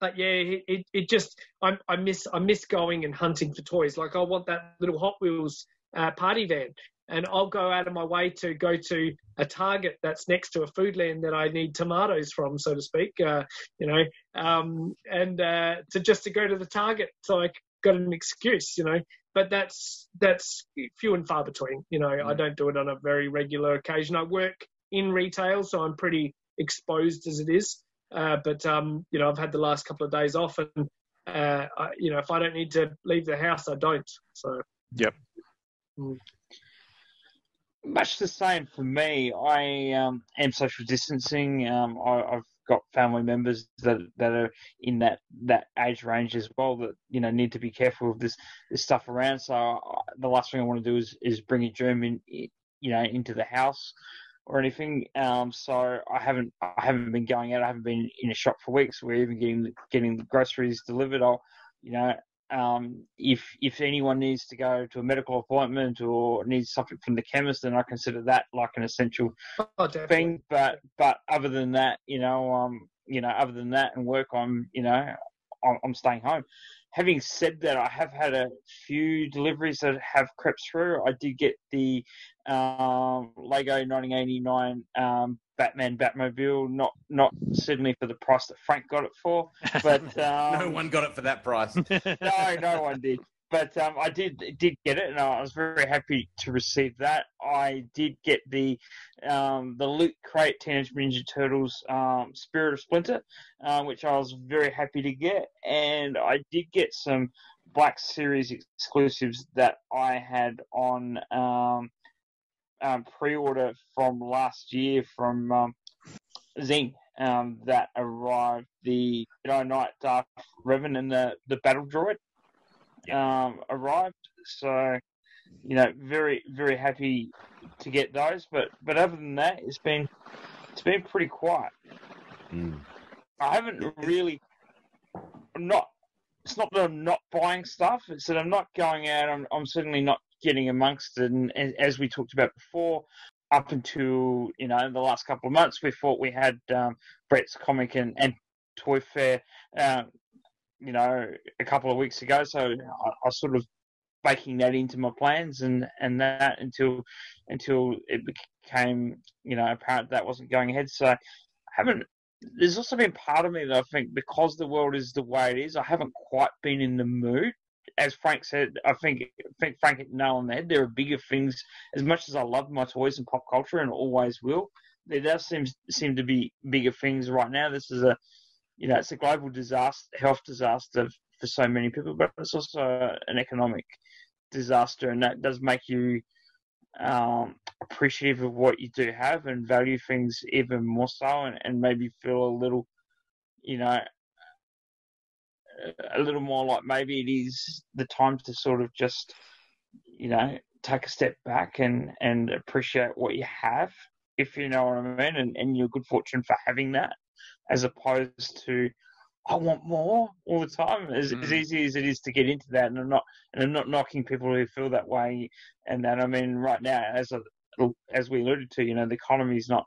but yeah, it, it, it just I, I miss I miss going and hunting for toys. Like I want that little Hot Wheels uh, party van, and I'll go out of my way to go to a Target that's next to a Foodland that I need tomatoes from, so to speak. Uh, you know, um, and uh, to just to go to the Target, so I got an excuse. You know, but that's that's few and far between. You know, I don't do it on a very regular occasion. I work in retail, so I'm pretty exposed as it is. Uh, but um, you know, I've had the last couple of days off, and uh, I, you know, if I don't need to leave the house, I don't. So much the same for me. I um, am social distancing. Um, I, I've got family members that that are in that that age range as well that you know need to be careful of this this stuff around. So I, the last thing I want to do is is bring a germ in, you know, into the house or anything. Um, so I haven't I haven't been going out. I haven't been in a shop for weeks. We're even getting getting groceries delivered. I'll you know um, if if anyone needs to go to a medical appointment or needs something from the chemist, then I consider that like an essential oh, thing. But but other than that, you know, um, you know, other than that and work, I'm you know, I'm, I'm staying home. Having said that, I have had a few deliveries that have crept through. I did get the um, Lego 1989 um, Batman Batmobile, not not certainly for the price that Frank got it for, but um, no one got it for that price. no, no one did. But um, I did did get it, and I was very happy to receive that. I did get the um, the Loot Crate Teenage Ninja Turtles um, Spirit of Splinter, uh, which I was very happy to get, and I did get some Black Series exclusives that I had on um, um, pre-order from last year from um, Zing um, that arrived the Jedi Knight Darth Revan and the, the Battle Droid um, arrived. So, you know, very very happy to get those. But but other than that, it's been it's been pretty quiet. Mm. I haven't really. I'm not. It's not that I'm not buying stuff. It's that I'm not going out. I'm, I'm certainly not getting amongst it. And as- we talked about before, up until you know the last couple of months, we thought we had um, Brett's comic and, and toy fair, uh, you know, a couple of weeks ago. So I, I sort of baking that into my plans and and that until until it became you know apparent that wasn't going ahead. So I haven't. There's also been part of me that I think because the world is the way it is, I haven't quite been in the mood as Frank said, I think think Frank hit the nail on the head. There are bigger things. As much as I love my toys and pop culture, and always will, there does seem seem to be bigger things right now. This is a, you know, it's a global disaster, health disaster for so many people, but it's also an economic disaster, and that does make you um, appreciative of what you do have and value things even more so, and, and maybe feel a little, you know, a little more like maybe it is the time to sort of just, you know, take a step back and, and appreciate what you have, if you know what I mean, and, and you're good fortune for having that, as opposed to, I want more all the time. As, as Mm. easy as it is to get into that, and I'm not, and I'm not knocking people who feel that way. And that I mean, right now, as a, as we alluded to, you know, the economy's not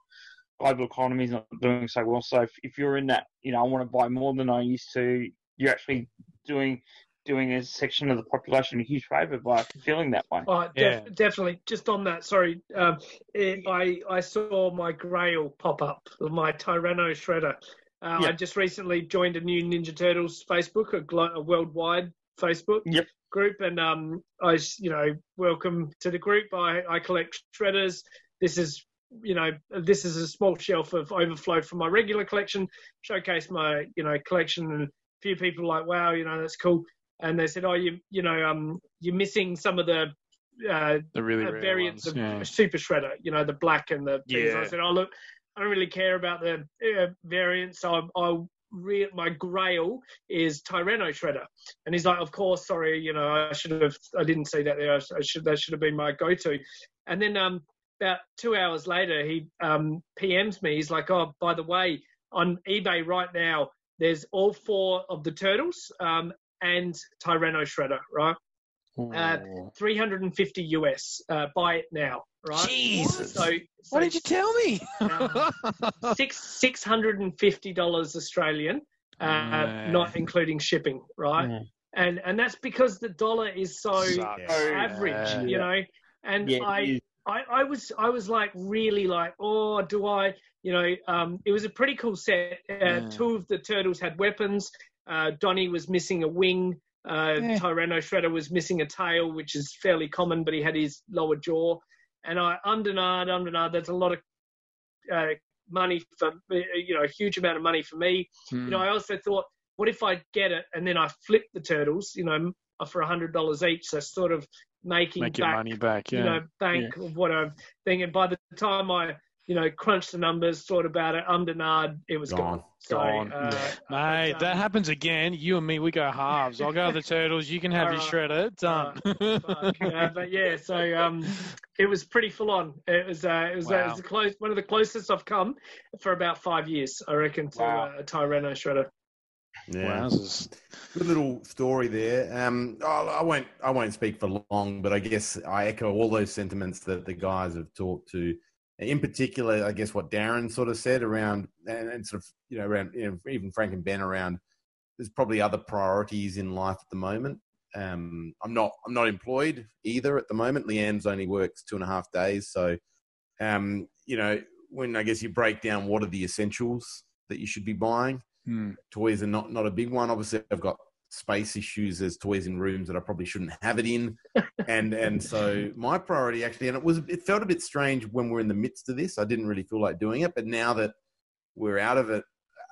global economy's not doing so well. So if, if you're in that, you know, I want to buy more than I used to, you're actually doing doing a section of the population a huge favour by feeling that way. Oh, def- Yeah. definitely. Just on that, sorry. Um, it, I I saw my Grail pop up, my Tyranno Shredder. Uh, Yeah. I just recently joined a new Ninja Turtles Facebook, a, glo- a worldwide Facebook Yep. group, and um, I, s- you know, welcome to the group. I I collect shredders. This is you know, this is a small shelf of overflow from my regular collection. Showcase my, you know, collection, and a few people like, wow, you know, that's cool. And they said, oh, you, you know, um, you're missing some of the uh, The really uh, variants ones. of yeah. Super Shredder, you know, the black and the things. I said, oh, look, I don't really care about the uh, variants. So I, I re- my grail is Tyranno Shredder. And he's like, of course, sorry, you know, I should have, I didn't see that there. I should, that should have been my go-to. And then um, about two hours later, he um, PMs me. He's like, oh, by the way, on eBay right now, there's all four of the turtles um, and Tyranno Shredder, right? Uh, 350 US. Uh, buy it now, right? Jesus. So, so Why did you tell me? six six hundred and fifty dollars Australian, uh, not including shipping, right? Yeah. And and that's because the dollar is so Sucks. average, Yeah. you know. And Yeah, I. I I was I was like really like, oh, do I? You know, um, it was a pretty cool set. Uh, Yeah. Two of the turtles had weapons. Uh, Donnie was missing a wing. Uh, Yeah. Tyranno Shredder was missing a tail, which is fairly common, but he had his lower jaw. And I undernard, undernard. There's a lot of uh, money for you know a huge amount of money for me. Hmm. You know, I also thought, what if I get it and then I flip the turtles? You know, for a hundred dollars each, so sort of making Make back, money back. Yeah. you know, bank of what I'm thinking. And by the time I, you know, crunched the numbers, thought about it, undernard, it was gone. Gone. So, Gone. uh, Mate, but, that um, happens again. You and me, we go halves. I'll go to the turtles. You can have your Alright. shredder. Done. Fuck, uh, but yeah, so um, it was pretty full on. It was uh, it was, uh, it was the close, one of the closest I've come for about five years, I reckon, to Wow. uh, a Tyranno shredder. Yeah. Wowzers. Good little story there. Um, I I won't I won't speak for long, but I guess I echo all those sentiments that the guys have talked to. In particular, I guess what Darren sort of said around, and, and sort of you know around you know, even Frank and Ben around. There's probably other priorities in life at the moment. Um, I'm not I'm not employed either at the moment. Leanne's only works two and a half days, so um, you know when I guess you break down what are the essentials that you should be buying Hmm. toys are not not a big one. Obviously, I've got space issues. There's toys in rooms that I probably shouldn't have it in, and and so my priority actually, and it was it felt a bit strange when we're in the midst of this. I didn't really feel like doing it, but now that we're out of it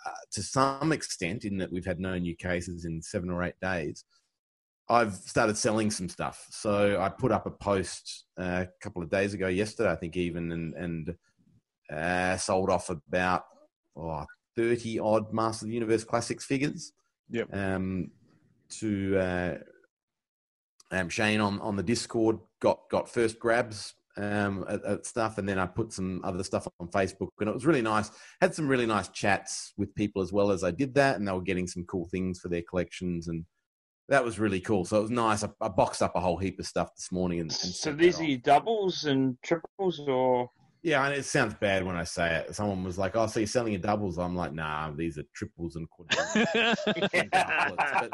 uh, to some extent, in that we've had no new cases in seven or eight days. I've started selling some stuff. So I put up a post uh, a couple of days ago, yesterday, I think even, and, and uh, sold off about oh, 30 odd Master of the Universe Classics figures. Yep. Um, to uh, um, Shane on, on the Discord, got, got first grabs um, at, at stuff, and then I put some other stuff on Facebook, and it was really nice. Had some really nice chats with people as well as I did that, and they were getting some cool things for their collections, and that was really cool. So it was nice. I, I boxed up a whole heap of stuff this morning, and, and So these are your doubles and triples, or Yeah, and it sounds bad when I say it. Someone was like, "Oh, so you're selling your doubles?" I'm like, "Nah, these are triples and quadruples." but,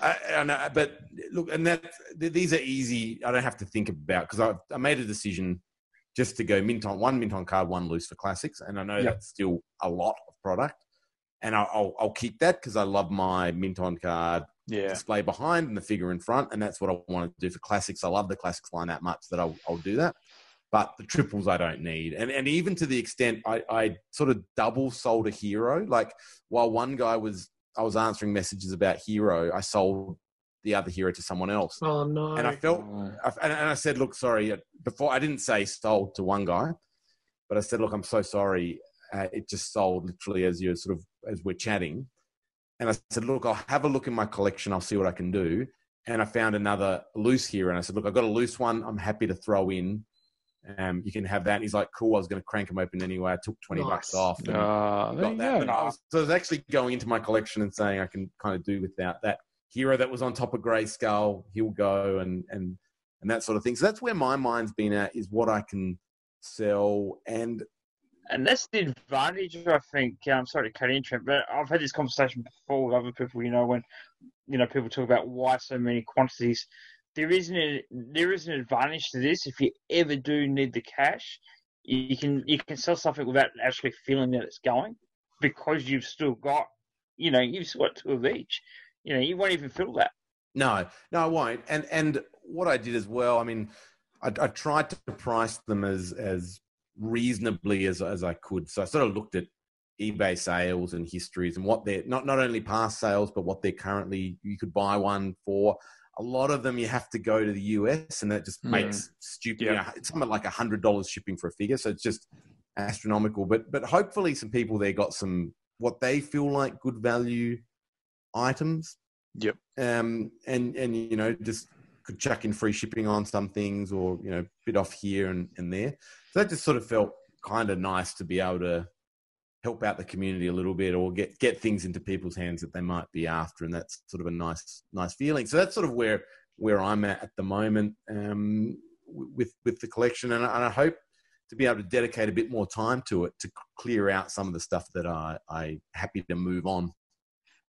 I, I know, but look, and that th- these are easy. I don't have to think about because I, I made a decision just to go mint on one mint on card, one loose for classics, and I know Yep. that's still a lot of product, and I'll I'll, I'll keep that because I love my mint on card yeah. display behind and the figure in front, and that's what I want to do for classics. I love the classics line that much that I'll, I'll do that. But the triples I don't need, and and even to the extent I, I sort of double sold a He-Ro. Like while one guy was I was answering messages about He-Ro, I sold the other He-Ro to someone else, Oh no! and I felt Oh. I, and, and I said, look, sorry. uh, Before I didn't say sold to one guy, but I said, look, I'm so sorry. Uh, it just sold literally as you're sort of as we're chatting. And I said, look, I'll have a look in my collection. I'll see what I can do. And I found another loose here, and I said, look, I've got a loose one. I'm happy to throw in. Um, you can have that. And he's like, cool. I was going to crank them open anyway. I took twenty bucks off. and- there got that. go. But I was, so I was actually going into my collection and saying I can kind of do without that He-Ro that was on top of Grayskull. He'll go and and and that sort of thing. So that's where my mind's been at is what I can sell and and that's the advantage. I think. I'm sorry to cut in, Trent, but I've had this conversation before with other people. You know, when you know people talk about why so many quantities. There is an there is an advantage to this. If you ever do need the cash, you can you can sell something without actually feeling that it's going, because you've still got, you know, you've got two of each. You know, you won't even feel that. No, no, I won't. And and what I did as well, I mean, I, I tried to price them as as reasonably as as I could. So I sort of looked at eBay sales and histories and what they're not not only past sales, but what they're currently you could buy one for. A lot of them you have to go to the US, and that just Mm. makes stupid. Yeah. You know, it's something like a hundred dollars shipping for a figure, so it's just astronomical. But but hopefully, some people there got some what they feel like good value items Yep. um, and and you know just could chuck in free shipping on some things or you know bit off here and, and there so that just sort of felt kind of nice to be able to help out the community a little bit or get get things into people's hands that they might be after and that's sort of a nice nice feeling. So that's sort of where where i'm at at the moment um, with with the collection and, I- and i hope to be able to dedicate a bit more time to it to clear out some of the stuff that i i happy to move on.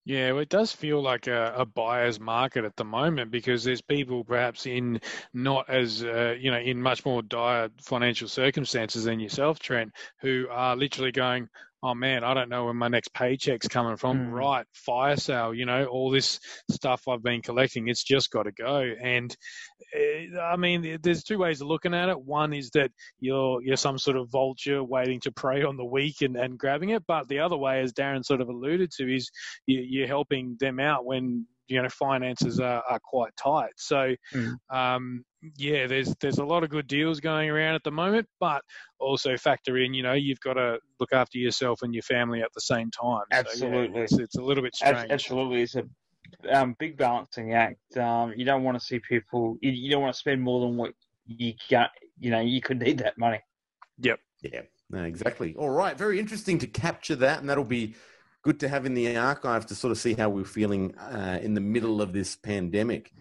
Yeah, well, it does feel like a, a buyer's market at the moment because there's people perhaps in not as, uh, you know, in much more dire financial circumstances than yourself, Trent, who are literally going, oh man, I don't know where my next paycheck's coming from. Mm. Right, fire sale, you know, all this stuff I've been collecting, it's just got to go. And uh, I mean, there's two ways of looking at it. One is that you're you're some sort of vulture waiting to prey on the weak and, and grabbing it. But the other way, as Darren sort of alluded to, is you, you're helping them out when you know finances are, are quite tight. So Mm. um, yeah, there's there's a lot of good deals going around at the moment, but also factor in, you know, you've got to look after yourself and your family at the same time. So, yeah, Absolutely. it's, it's a little bit Ab- strange. Absolutely, it's a um, big balancing act. Um, you don't want to see people. You, you don't want to spend more than what you got. You know, you could need that money. Yep. Yeah, no, exactly. All right, very interesting to capture that, and that'll be good to have in the archive to sort of see how we're feeling uh, in the middle of this pandemic.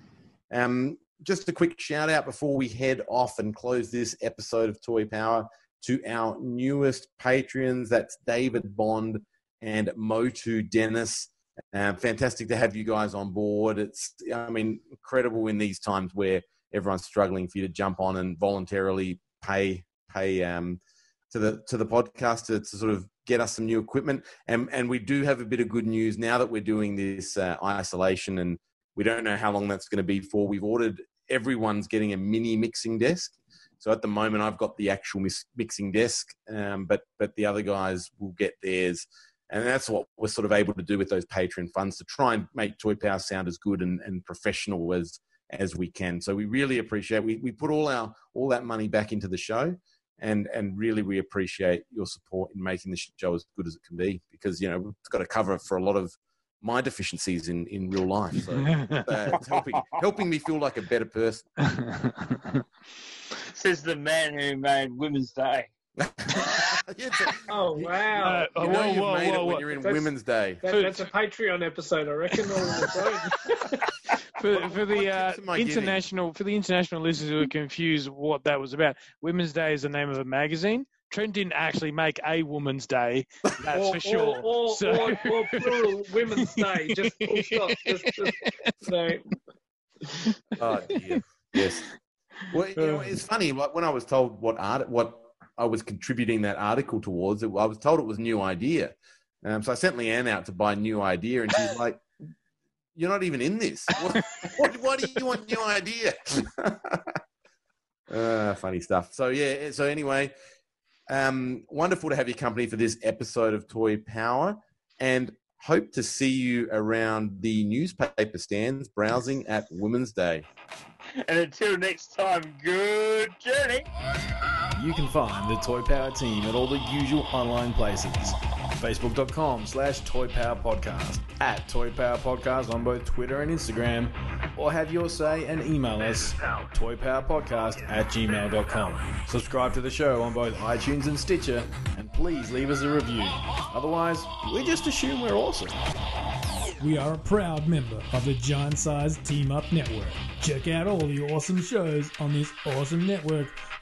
Um, just a quick shout out before we head off and close this episode of Toy Power to our newest Patreons. That's David Bond and Motu Dennis. Um, fantastic to have you guys on board. It's, I mean, incredible in these times where everyone's struggling for you to jump on and voluntarily pay pay um, to the to the podcast to, to sort of get us some new equipment. And and we do have a bit of good news now that we're doing this uh, isolation, and we don't know how long that's going to be for. We've ordered everyone's getting a mini mixing desk. So at the moment, I've got the actual mis- mixing desk, um, but but the other guys will get theirs, and that's what we're sort of able to do with those Patreon funds to try and make Toy Power sound as good and, and professional as as we can. So we really appreciate we we put all our all that money back into the show, and and really we appreciate your support in making the show as good as it can be because you know we've got to cover for a lot of my deficiencies in in real life. So uh, it's helping helping me feel like a better person. Says the man who made Women's Day. It's a- Oh wow, you know whoa, you've whoa, made whoa, it when you're in That's- Women's Day. that, that's a Patreon episode, I reckon. all on its for, for the uh, tips giving? international for the international listeners who are confused what that was about, Women's Day is the name of a magazine. Trent didn't actually make a Woman's Day, that's or, for sure. Or, or, So- or, or plural Women's Day. Just full stop. Just, just, no. Oh dear. Yes. Well, you know, it's funny. Like when I was told what art, what I was contributing that article towards, it, I was told it was new idea. Um, so I sent Leanne out to buy new idea, and she's like, "You're not even in this. What, what, why do you want new idea?" uh, funny stuff. So yeah. So anyway, um, wonderful to have your company for this episode of Toy Power, and hope to see you around the newspaper stands browsing at Women's Day. And until next time, good journey. You can find the Toy Power team at all the usual online places. Facebook.com slash Toy Power Podcast, at Toy Power Podcast on both Twitter and Instagram, or have your say and email us at toypowerpodcast at gmail.com. Subscribe to the show on both iTunes and Stitcher, and please leave us a review. Otherwise, we just assume we're awesome. We are a proud member of the Giant Size Team Up Network. Check out all the awesome shows on this awesome network